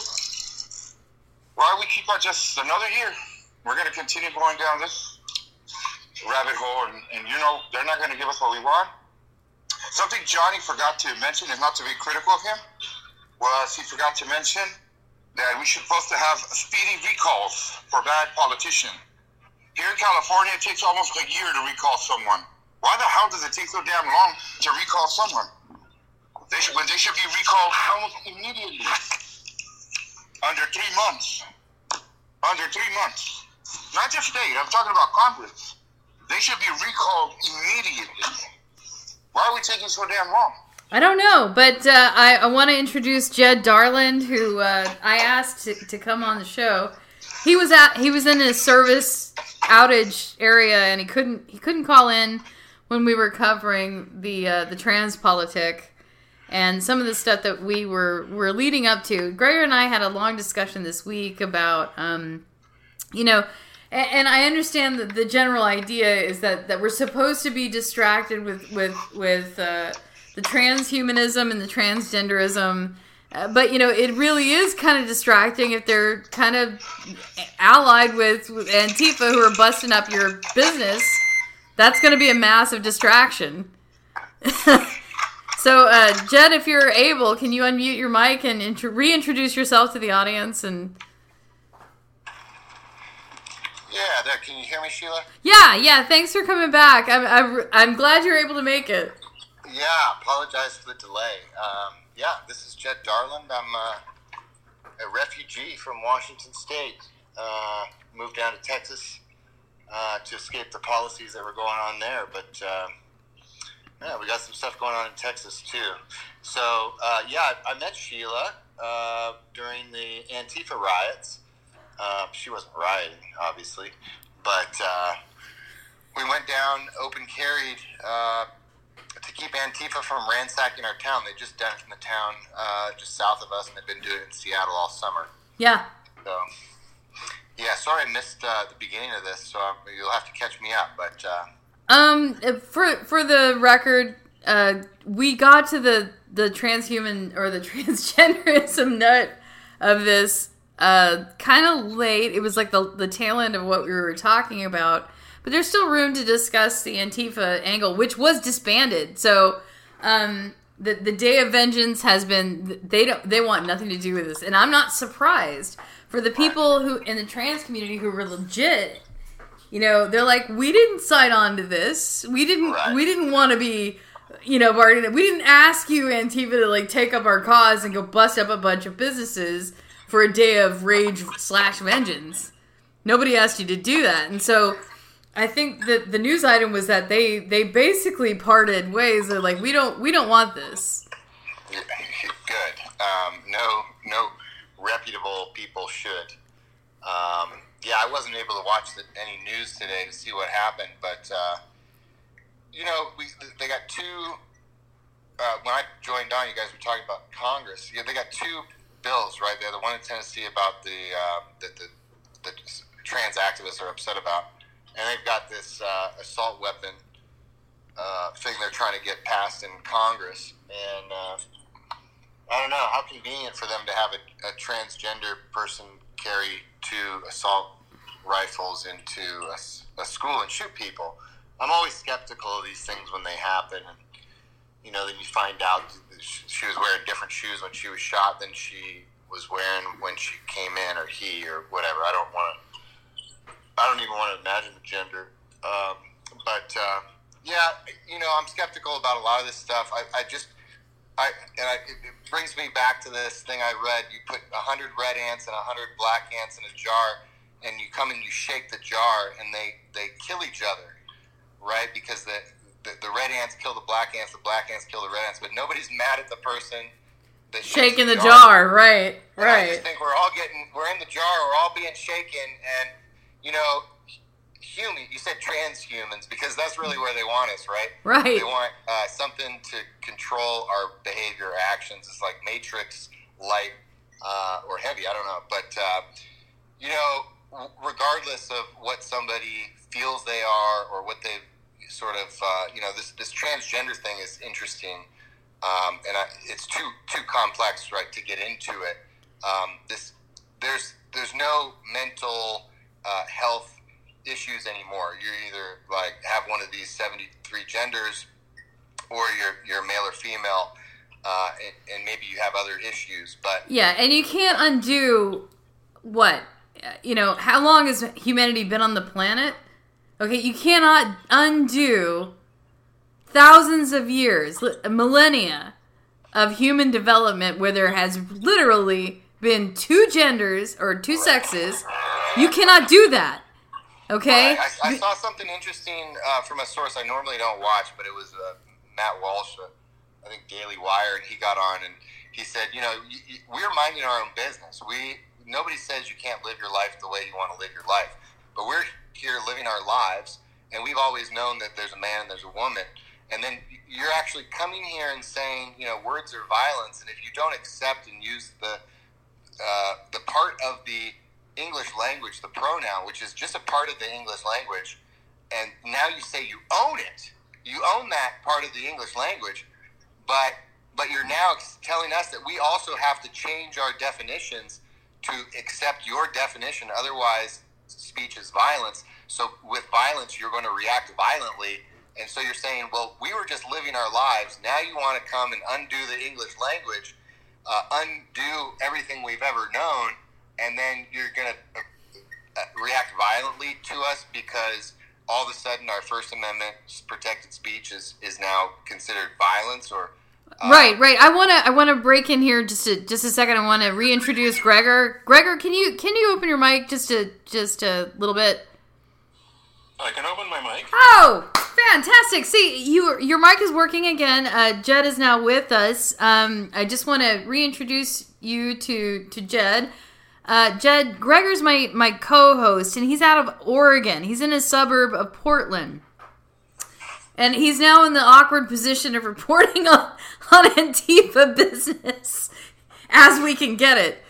Why we keep on just another year? We're going to continue going down this rabbit hole, and, and you know, they're not going to give us what we want. Something Johnny forgot to mention is not to be critical of him, was he forgot to mention that we should supposed to have speedy recalls for bad politicians. Here in California, it takes almost a year to recall someone. Why the hell does it take so damn long to recall someone? They should, when they should be recalled almost immediately. Under three months. Under three months. Not just state, I'm talking about Congress. They should be recalled immediately. Why are we taking so damn long? I don't know, but uh, I, I want to introduce Jed Darland, who uh, I asked to, to come on the show. He was at he was in a service outage area, and he couldn't he couldn't call in when we were covering the uh, the trans politic and some of the stuff that we were were leading up to. Gregor and I had a long discussion this week about um, you know and, I understand that the general idea is that that we're supposed to be distracted with with with uh, the transhumanism and the transgenderism. Uh, but you know, it really is kind of distracting if they're kind of allied with, with Antifa, who are busting up your business. That's going to be a massive distraction. so, uh, Jed, if you're able, can you unmute your mic and intro- reintroduce yourself to the audience? And Yeah, there. Can you hear me, Sheila? yeah, yeah, thanks for coming back. I'm I'm, I'm glad you're able to make it. Yeah, apologize for the delay. Um, yeah, this is Jed Darland. I'm uh, a refugee from Washington State. Uh, moved down to Texas uh, to escape the policies that were going on there. But uh, yeah, we got some stuff going on in Texas too. So uh, yeah, I, I met Sheila uh, during the Antifa riots. Uh, she wasn't rioting, obviously, but uh, we went down open carried uh, to keep Antifa from ransacking our town. They just done it in the town uh, just south of us, and they've been doing it in Seattle all summer. Yeah. So, yeah, sorry I missed uh, the beginning of this, so um, you'll have to catch me up. But uh, Um, for for the record, uh, we got to the the transhuman or the transgenderism nut of this uh kind of late. It was like the the tail end of what we were talking about, but there's still room to discuss the Antifa angle, which was disbanded. So, um. The, the day of vengeance has been they don't they want nothing to do with this and i'm not surprised for the people who in the trans community who were legit you know, they're like, we didn't sign on to this. We didn't. We didn't want to be, you know, bargaining. We didn't ask you, Antifa, to like take up our cause and go bust up a bunch of businesses for a day of rage slash vengeance. Nobody asked you to do that, and so I think that the news item was that they they basically parted ways. They're like, we don't we don't want this. good. Um, no, no reputable people should. Um, yeah, I wasn't able to watch the, any news today to see what happened, but uh, you know, we they got two. Uh, when I joined on, you guys were talking about Congress. Yeah, they got two bills, right? They're the one in Tennessee about the uh, that the, the trans activists are upset about, and they've got this uh, assault weapon uh, thing they're trying to get passed in Congress, and uh, I don't know how convenient for them to have a, a transgender person carry two assault rifles into a, a school and shoot people. I'm always skeptical of these things when they happen, and you know, then you find out she was wearing different shoes when she was shot than she was wearing when she came in, or he, or whatever. I don't want to. I don't even want to imagine the gender. Um, but uh, yeah, you know, I'm skeptical about a lot of this stuff. I, I just I and I, it, brings me back to this thing I read. You put hundred red ants and hundred black ants in a jar, and you come and you shake the jar, and they they kill each other, right? Because the the, the red ants kill the black ants, the black ants kill the red ants, but nobody's mad at the person that Shaking the jar, right, And I just think we're all getting we're in the jar, we're all being shaken, and you know, human. You said transhumans because that's really where they want us, right? Right. They want uh, something to control our behavior, actions. It's like Matrix, light uh, or heavy. I don't know, but uh, you know, regardless of what somebody feels they are or what they sort of, uh, you know, this this transgender thing is interesting, um, and I, it's too too complex, right, to get into it. Um, this there's there's no mental uh, health issues anymore. You're either like have one of these 73 genders, or you're you're male or female, uh, and, and maybe you have other issues. But Yeah, and you can't undo what you know. How long has humanity been on the planet? Okay, you cannot undo thousands of years, millennia of human development where there has literally been two genders or two sexes. You cannot do that. Okay? Right. I, I saw something interesting uh, from a source I normally don't watch, but it was uh, Matt Walsh, uh, I think Daily Wire, and he got on and he said, you know, y y we're minding our own business. We nobody says you can't live your life the way you want to live your life, but we're here living our lives, and we've always known that there's a man and there's a woman. And then you're actually coming here and saying, you know, words are violence, and if you don't accept and use the uh, the part of the English language, the pronoun, which is just a part of the English language, and now you say you own it. You own that part of the English language, but but you're now telling us that we also have to change our definitions to accept your definition. Otherwise, speech is violence. So with violence, you're going to react violently. And so you're saying, well, we were just living our lives. Now you want to come and undo the English language, uh, undo everything we've ever known, and then you're going to uh, react violently to us because all of a sudden our First Amendment protected speech is, is now considered violence or uh, right, right. I want to I want to break in here just a just a second. I want to reintroduce Gregor. Gregor, can you can you open your mic just a just a little bit? I can open my mic. Oh, fantastic! See, you your mic is working again. Uh, Jed is now with us. Um, I just want to reintroduce you to to Jed. Uh, Jed Gregor's my my co-host, and he's out of Oregon. He's in a suburb of Portland and he's now in the awkward position of reporting on, on Antifa business as we can get it.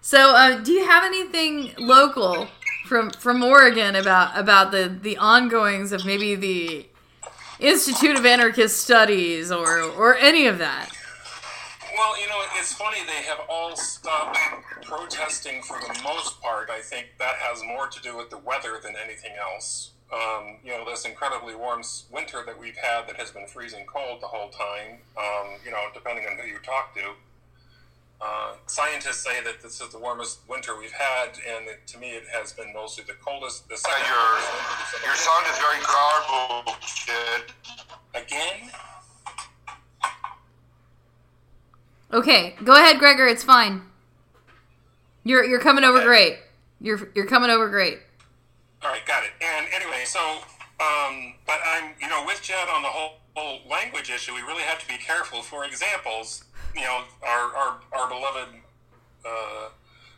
So, uh, do you have anything local from from Oregon about about the the ongoings of maybe the Institute of Anarchist Studies or or any of that? Well, you know, it's funny they have all stopped protesting for the most part. I think that has more to do with the weather than anything else um, you know, this incredibly warm winter that we've had that has been freezing cold the whole time, um, you know, depending on who you talk to. Uh, scientists say that this is the warmest winter we've had, and it, to me, it has been mostly the coldest. The second your your sound is very garbled, kid. Again. Okay, go ahead, Gregor. It's fine. You're you're coming over okay. great. You're you're coming over great. All right, got it. And anyway, so, um, but I'm, you know, with Jed on the whole, whole language issue, we really have to be careful. For examples, you know, our, our, our beloved uh,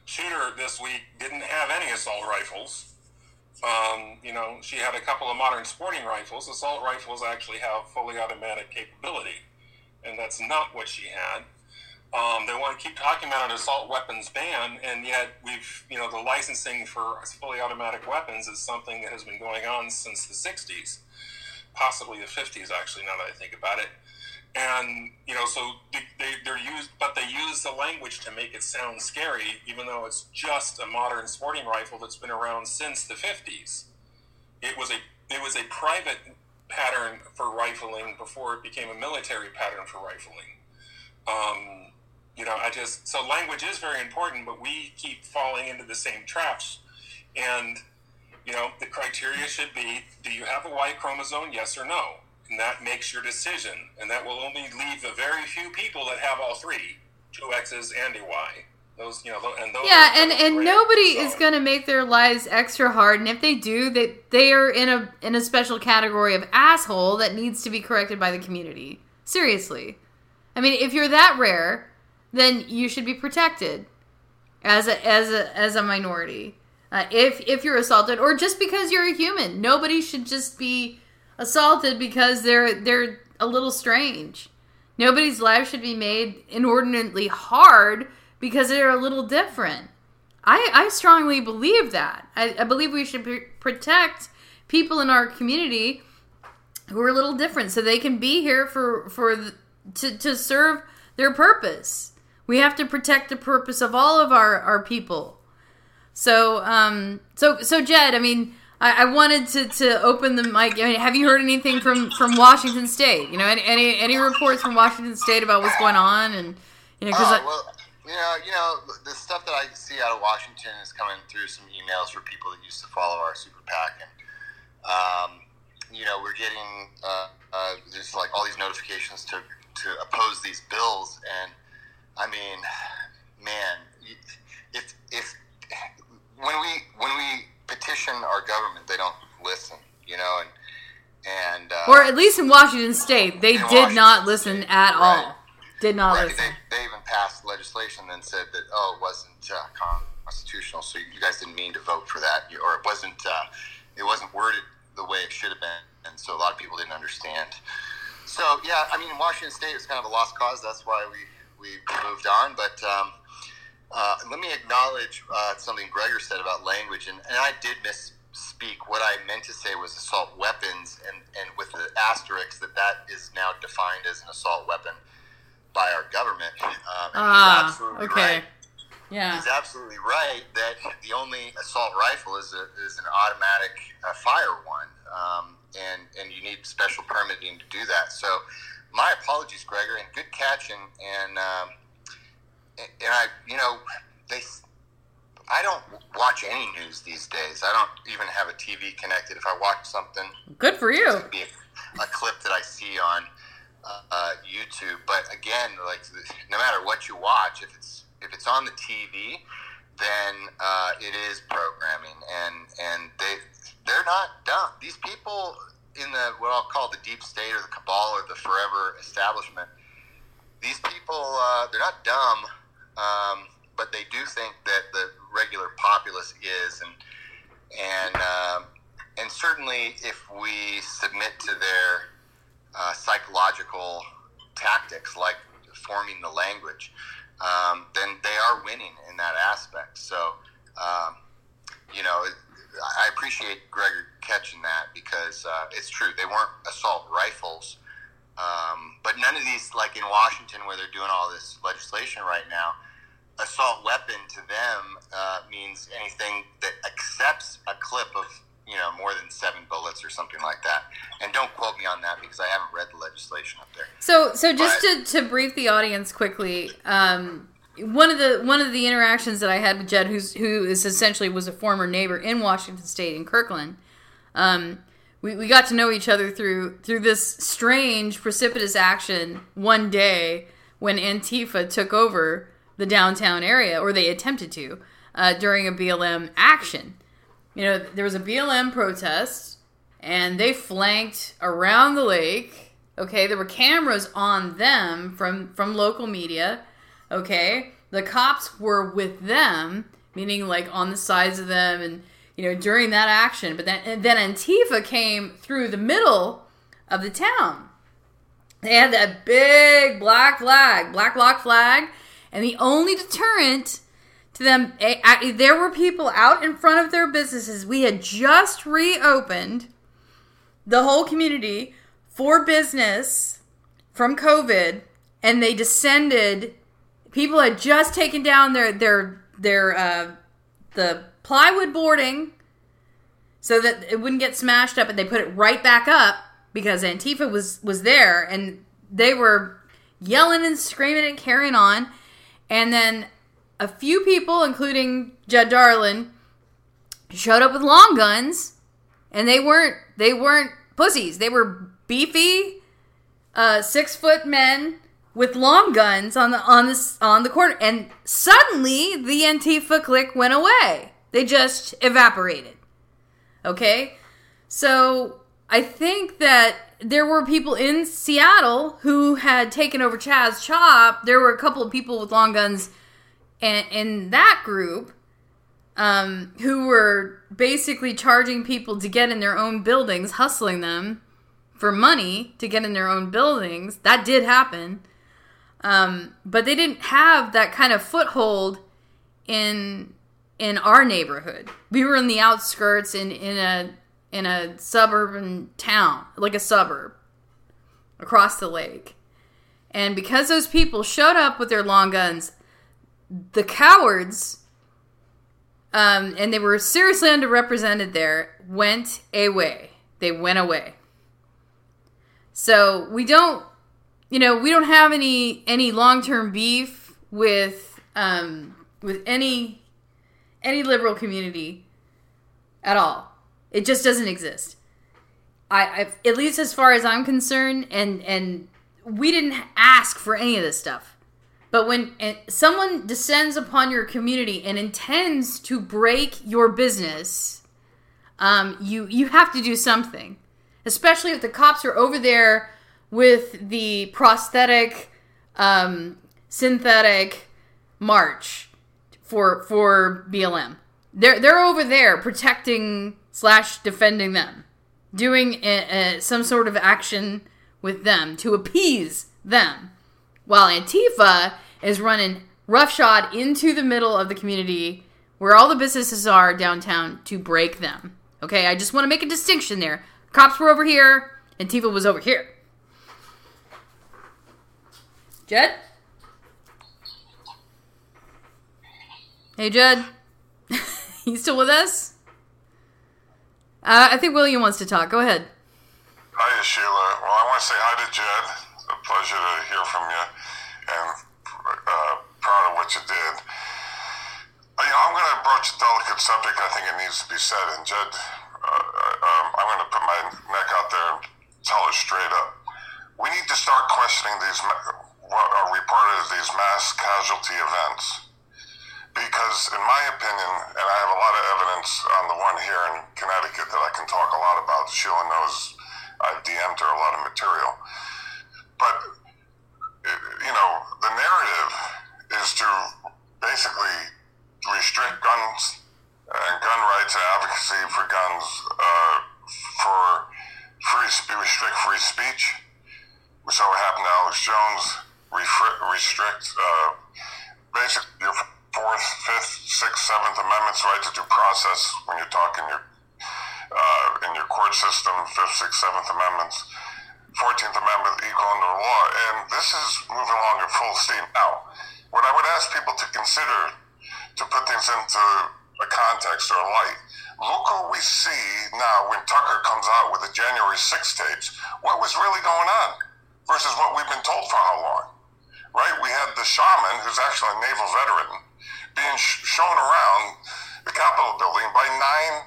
shooter this week didn't have any assault rifles. Um, you know, she had a couple of modern sporting rifles. Assault rifles actually have fully automatic capability, and that's not what she had. Um, they want to keep talking about an assault weapons ban, and yet we've, you know, the licensing for fully automatic weapons is something that has been going on since the 60s, possibly the 50s, actually, now that I think about it. And, you know, so they, they, they're used, but they use the language to make it sound scary, even though it's just a modern sporting rifle that's been around since the 50s. It was a, it was a private pattern for rifling before it became a military pattern for rifling. Um, you know, I just so language is very important, but we keep falling into the same traps. And you know, the criteria should be: Do you have a Y chromosome? Yes or no? And that makes your decision. And that will only leave the very few people that have all three, two X's and a Y. Those, you know, and those yeah, and and nobody so. is going to make their lives extra hard. And if they do, they they are in a in a special category of asshole that needs to be corrected by the community. Seriously, I mean, if you're that rare then you should be protected as a as a as a minority. Uh, if if you're assaulted, or just because you're a human, nobody should just be assaulted because they're they're a little strange. Nobody's life should be made inordinately hard because they're a little different. I, I strongly believe that. I, I believe we should protect people in our community who are a little different so they can be here for for the, to to serve their purpose. We have to protect the purpose of all of our, our people. So, um, so, so Jed, I mean, I, I wanted to, to open the mic. I mean, have you heard anything from, from Washington State? You know, any, any, any reports from Washington State about what's going on? And, you know, because uh, well, you know, you know, the stuff that I see out of Washington is coming through some emails for people that used to follow our super PAC, and um, you know, we're getting uh, uh, just like all these notifications to to oppose these bills, and I mean, man, if if when we when we petition our government, they don't listen, you know, and and uh, or at least in Washington State, they did Washington not listen State, at right. all. Did not right. listen. They, they, even passed legislation and said that oh, it wasn't uh, constitutional, so you guys didn't mean to vote for that, or it wasn't uh, it wasn't worded the way it should have been, and so a lot of people didn't understand. So yeah, I mean, Washington State is kind of a lost cause. That's why we we moved on. But um, Uh, let me acknowledge uh, something Gregor said about language, and, and I did misspeak. What I meant to say was assault weapons, and, and with the asterisk that that is now defined as an assault weapon by our government. Um, Ah, absolutely okay. right. Yeah. He's absolutely right that the only assault rifle is a, is an automatic uh, fire one, um, and and you need special permitting to do that. So, my apologies, Gregor, and good catch. And and um, and I, you know, they. I don't watch any news these days. I don't even have a TV connected. If I watch something, Good for you. it's be a, a clip that I see on uh, uh, YouTube. But again, like no matter what you watch, if it's if it's on the TV, then uh, it is programming, and and they they're not dumb. These people in the what I'll call the deep state or the cabal or the forever establishment, these people uh, they're not dumb, um, but they do think that the regular populace is, and and um, and certainly if we submit to their uh, psychological tactics like forming the language, um, then they are winning in that aspect. So, um, you know, I appreciate Gregor catching that because uh, it's true. They weren't assault rifles. Um, but none of these, like in Washington, where they're doing all this legislation right now, assault weapon to them uh, means anything that accepts a clip of you know more than seven bullets or something like that. And don't quote me on that because I haven't read the legislation up there. So, so just to, to brief the audience quickly, um, one of the one of the interactions that I had with Jed, who's who is essentially was a former neighbor in Washington State in Kirkland, um, we, we got to know each other through through this strange precipitous action one day when Antifa took over the downtown area, or they attempted to uh, during a BLM action. You know, there was a BLM protest, and they flanked around the lake. Okay, there were cameras on them from from local media. Okay, the cops were with them, meaning like on the sides of them, and you know during that action. But then then Antifa came through the middle of the town. They had that big black flag, black bloc flag, and the only deterrent to them, there were people out in front of their businesses. We had just reopened the whole community for business from COVID, and they descended. People had just taken down their their their uh, the plywood boarding so that it wouldn't get smashed up, and they put it right back up because Antifa was was there, and they were yelling and screaming and carrying on, and then a few people, including Judd Darlin, showed up with long guns, and they weren't they weren't pussies. They were beefy, uh, six foot men with long guns on the on the on the corner, and suddenly the Antifa clique went away. They just evaporated. Okay, so I think that there were people in Seattle who had taken over CHAZ CHOP. There were a couple of people with long guns in, in that group um, who were basically charging people to get in their own buildings, hustling them for money to get in their own buildings. That did happen. Um, but they didn't have that kind of foothold in in our neighborhood. We were in the outskirts in in a in a suburban town, like a suburb across the lake. And because those people showed up with their long guns, the cowards um, and they were seriously underrepresented there went away. They went away. So we don't, you know, we don't have any any long term beef with um, with any any liberal community at all. It just doesn't exist. I, I at least as far as I'm concerned, and and we didn't ask for any of this stuff. But when uh, someone descends upon your community and intends to break your business, um, you you have to do something. Especially if the cops are over there with the prosthetic, um, synthetic march for for BLM. They're they're over there protecting slash defending them, doing a, a, some sort of action with them to appease them, while Antifa is running roughshod into the middle of the community where all the businesses are downtown to break them. Okay, I just want to make a distinction there. Cops were over here, Antifa was over here. Jed? Hey, Jed. you still with us? Uh, I think William wants to talk. Go ahead. Hi, Sheila. Well, I want to say hi to Jed. A pleasure to hear from you, and uh, proud of what you did. Uh, you know, I'm going to broach a delicate subject. I think it needs to be said, and Jed, uh, um, I'm going to put my neck out there and tell it straight up. We need to start questioning these what are reported as these mass casualty events because in my opinion, and I have a lot of evidence on the one here in Connecticut that I can talk a lot about. Sheila knows I've DM'd her a lot of material. But, you know, the narrative is to basically restrict guns and gun rights and advocacy for guns uh, for free restrict free speech. We saw what happened to Alex Jones. Restrict uh, basically your Fourth, Fifth, Sixth, Seventh Amendments, right to due process when you're talking your uh, in your court system, Fifth, Sixth, Seventh Amendments, Fourteenth Amendment, equal under law, and this is moving along at full steam. Now, what I would ask people to consider to put things into a context or a light. Look what we see now when Tucker comes out with the January 6 tapes. What was really going on versus what we've been told for how long? Right? We had the shaman, who's actually a naval veteran, being sh- shown around the Capitol building by nine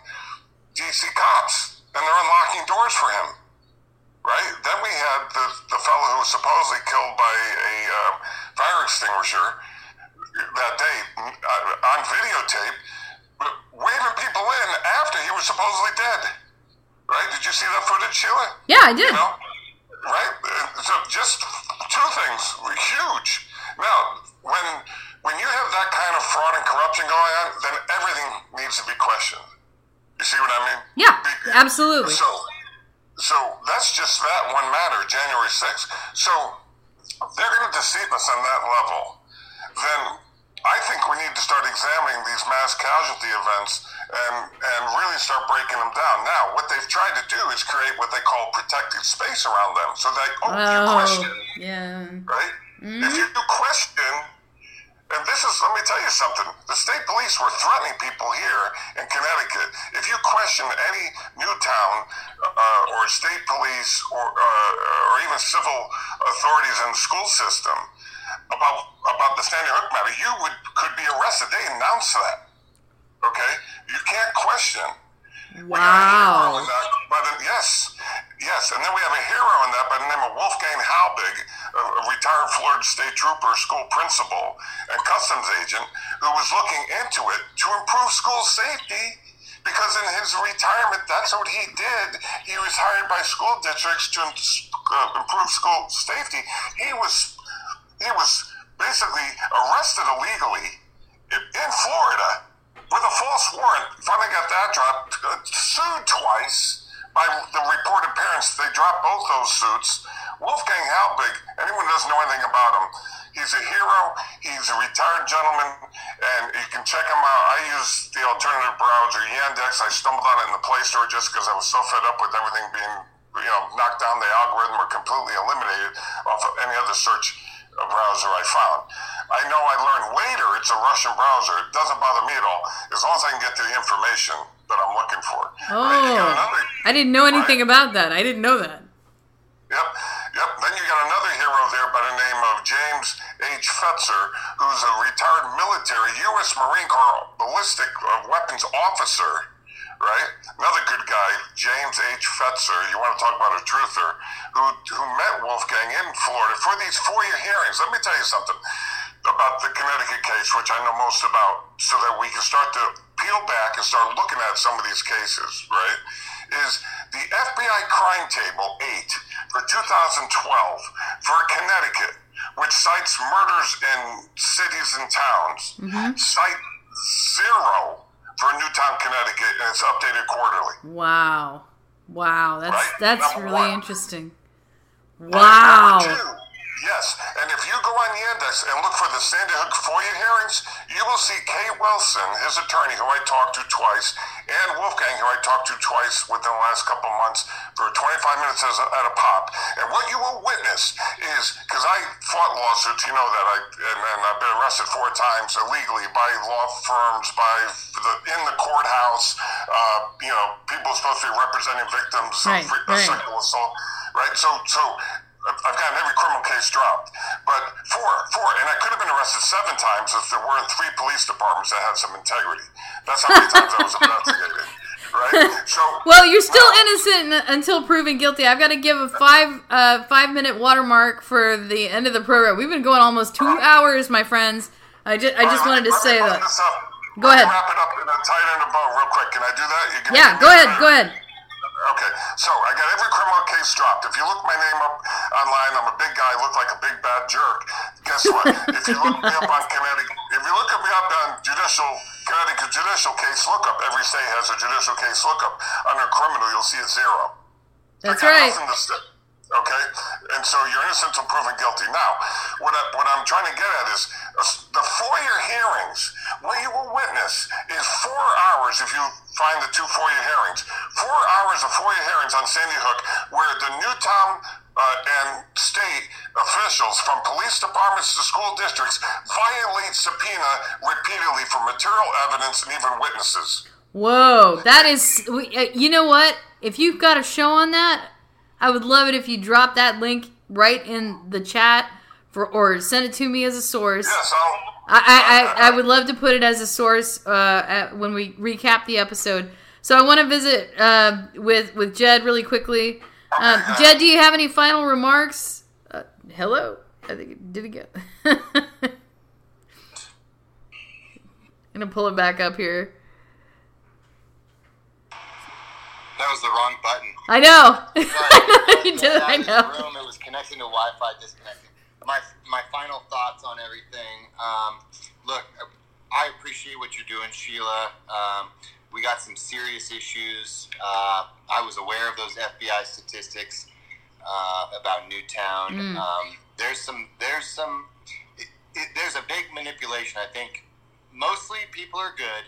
DC cops, and they're unlocking doors for him. Right? Then we had the, the fellow who was supposedly killed by a uh, fire extinguisher that day uh, on videotape, waving people in after he was supposedly dead. Right? Did you see that footage, Sheila? Yeah, I did. You know? Right? So just two things, huge. Now, when when you have that kind of fraud and corruption going on, then everything needs to be questioned. You see what I mean? Yeah, absolutely. So, so that's just that one matter, January 6th. So they're going to deceive us on that level. Then I think we need to start examining these mass casualty events and, and really start breaking them down. Now, what they've tried to do is create what they call protected space around them. So that, oh, you question. Yeah. Right? If you question, and this is, let me tell you something. The state police were threatening people here in Connecticut. If you question any Newtown uh, or state police or, uh, or even civil authorities in the school system about about you would could be arrested. They announced that. Okay, you can't question. Wow. But yes, yes, and then we have a hero in that by the name of Wolfgang Halbig, a retired Florida State Trooper, school principal, and customs agent, who was looking into it to improve school safety. Because in his retirement, that's what he did. He was hired by school districts to uh, improve school safety. He was he was basically arrested illegally in Florida with a false warrant, finally got that dropped, uh, sued twice by the reported parents. They dropped both those suits. Wolfgang Halbig, anyone doesn't know anything about him, he's a hero. He's a retired gentleman, and you can check him out. I use the alternative browser, Yandex. I stumbled on it in the Play Store just because I was so fed up with everything being, you know, knocked down the algorithm or completely eliminated off of any other search browser I found. I know I learned later it's a Russian browser. It doesn't bother me at all, as long as I can get the information that I'm looking for. Oh, another, I didn't know anything right? about that. I didn't know that. Yep, yep. Then you got another hero there by the name of James H. Fetzer, who's a retired military U.S. Marine Corps ballistic uh, weapons officer right? Another good guy, James H. Fetzer, you want to talk about a truther, who, who met Wolfgang in Florida for these FOIA hearings. Let me tell you something about the Connecticut case, which I know most about, so that we can start to peel back and start looking at some of these cases, right? Is the FBI crime table 8 for 2012 for Connecticut, which cites murders in cities and towns, mm-hmm. cite zero for Newtown, Connecticut, and it's updated quarterly. Wow, wow, that's right? that's Number really one. interesting. Wow. Number two, Yes, and if you go on the index and look for the Sandy Hook FOIA hearings, you will see Kay Wilson, his attorney, who I talked to twice, and Wolfgang, who I talked to twice within the last couple of months for 25 minutes as a, at a pop. And what you will witness is because I fought lawsuits, you know that I and, and I've been arrested four times illegally by law firms, by the in the courthouse. Uh, you know, people supposed to be representing victims Right, of right. sexual assault, right? So, so. I've gotten every criminal case dropped, but four, four, and I could have been arrested seven times if there weren't three police departments that had some integrity. That's how many times I was investigated, right? So, Well, you're still innocent until proven guilty. I've got to give a five uh, five minute watermark for the end of the program. We've been going almost two hours, my friends. I just I just wanted to say that. Go ahead. wrap it up in a tight end real quick. Can I do that? You give me- Yeah, go ahead, go ahead. Okay, so I got every criminal case dropped. If you look my name up online, I'm a big guy, I look like a big bad jerk. Guess what? if you look me up on Connecticut, if you look me up on judicial Connecticut judicial case lookup, every state has a judicial case lookup. Under criminal, you'll see a zero. That's right. Okay, and so you're innocent until proven guilty. Now, what I, I'm trying to get at is uh, the FOIA hearings. What you will witness is four hours if you find the two FOIA hearings. Four hours of FOIA hearings on Sandy Hook, where the Newtown uh, and state officials, from police departments to school districts, violate subpoena repeatedly for material evidence and even witnesses. Whoa, that is. uh, You know what? If you've got a show on that, I would love it if you drop that link right in the chat for, or send it to me as a source. Yes, I'll. I, I, I, I would love to put it as a source uh, at, when we recap the episode. So I want to visit uh, with with Jed really quickly. Um, Jed, do you have any final remarks? Uh, hello, I think it did it go? I'm gonna pull it back up here. That was the wrong button. I know. Sorry, you did. I know. room. It was connecting to Wi-Fi, disconnecting. My my final thoughts on everything. Um, look, I appreciate what you're doing, Sheila. Um, we got some serious issues. Uh, I was aware of those FBI statistics uh, about Newtown. Mm. Um, there's some. There's some. It, it, there's a big manipulation. I think mostly people are good.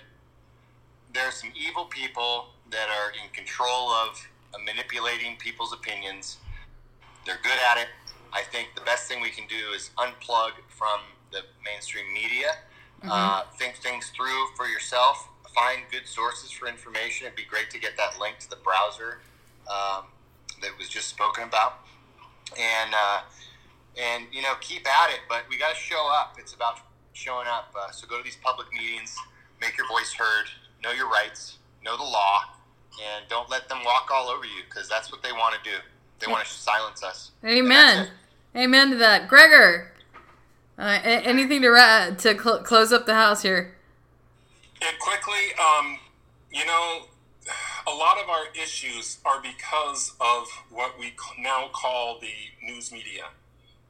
There's some evil people that are in control of uh, manipulating people's opinions. They're good at it. I think the best thing we can do is unplug from the mainstream media. Uh, think things through for yourself. Find good sources for information. It'd be great to get that link to the browser um, that was just spoken about, and uh, and you know keep at it. But we got to show up. It's about showing up. Uh, so go to these public meetings, make your voice heard, know your rights, know the law, and don't let them walk all over you because that's what they want to do. They want to silence us. Amen. Amen to that, Gregor. Uh, a- anything to ra- to cl- close up the house here? Yeah, quickly, um, you know, a lot of our issues are because of what we now call the news media.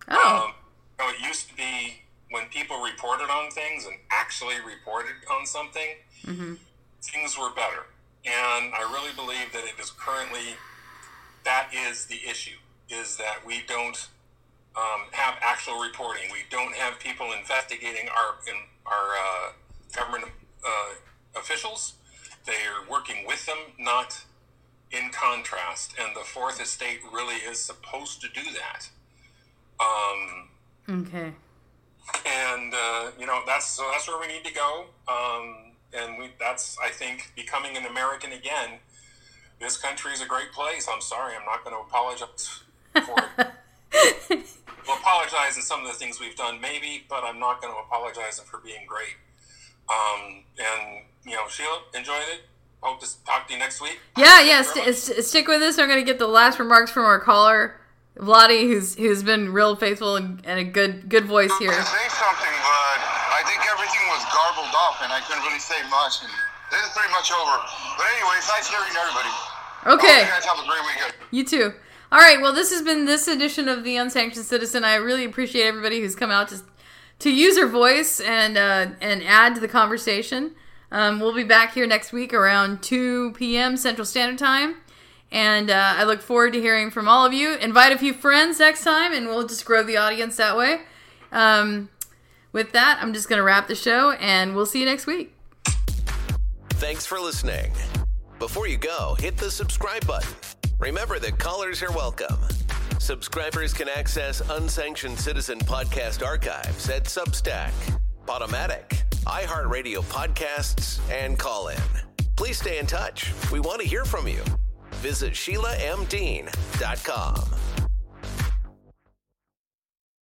Oh. Um, you know, it used to be when people reported on things and actually reported on something, Mm-hmm. things were better. And I really believe that it is currently that is the issue is that we don't um, have actual reporting. We don't have people investigating our in our uh, government uh, officials. They are working with them, not in contrast. And the fourth estate really is supposed to do that. Um, Okay. and uh, you know that's so that's where we need to go. Um, and we that's I think becoming an American again. This country is a great place. I'm sorry, I'm not going to apologize for it. we'll apologize in some of the things we've done, maybe, but I'm not going to apologize for being great. Um, and you know, Sheila, enjoyed it. Hope to talk to you next week. Yeah, yeah. St- st- stick with us. I'm going to get the last remarks from our caller, Vladi, who's who's been real faithful and, and a good good voice here. say something, but I think everything was garbled up, and I couldn't really say much. And this is pretty much over. But anyway, it's nice hearing everybody. Okay. You guys have a great weekend. You too. All right. Well, this has been this edition of the Unsanctioned Citizen. I really appreciate everybody who's come out to to use their voice and uh, and add to the conversation. Um, we'll be back here next week around 2 p.m. Central Standard Time. And uh, I look forward to hearing from all of you. Invite a few friends next time, and we'll just grow the audience that way. Um, with that, I'm just going to wrap the show, and we'll see you next week. Thanks for listening. Before you go, hit the subscribe button. Remember that callers are welcome. Subscribers can access unsanctioned citizen podcast archives at Substack, Podomatic, iHeartRadio podcasts, and Callin. Please stay in touch. We want to hear from you. Visit SheilaMDean.com.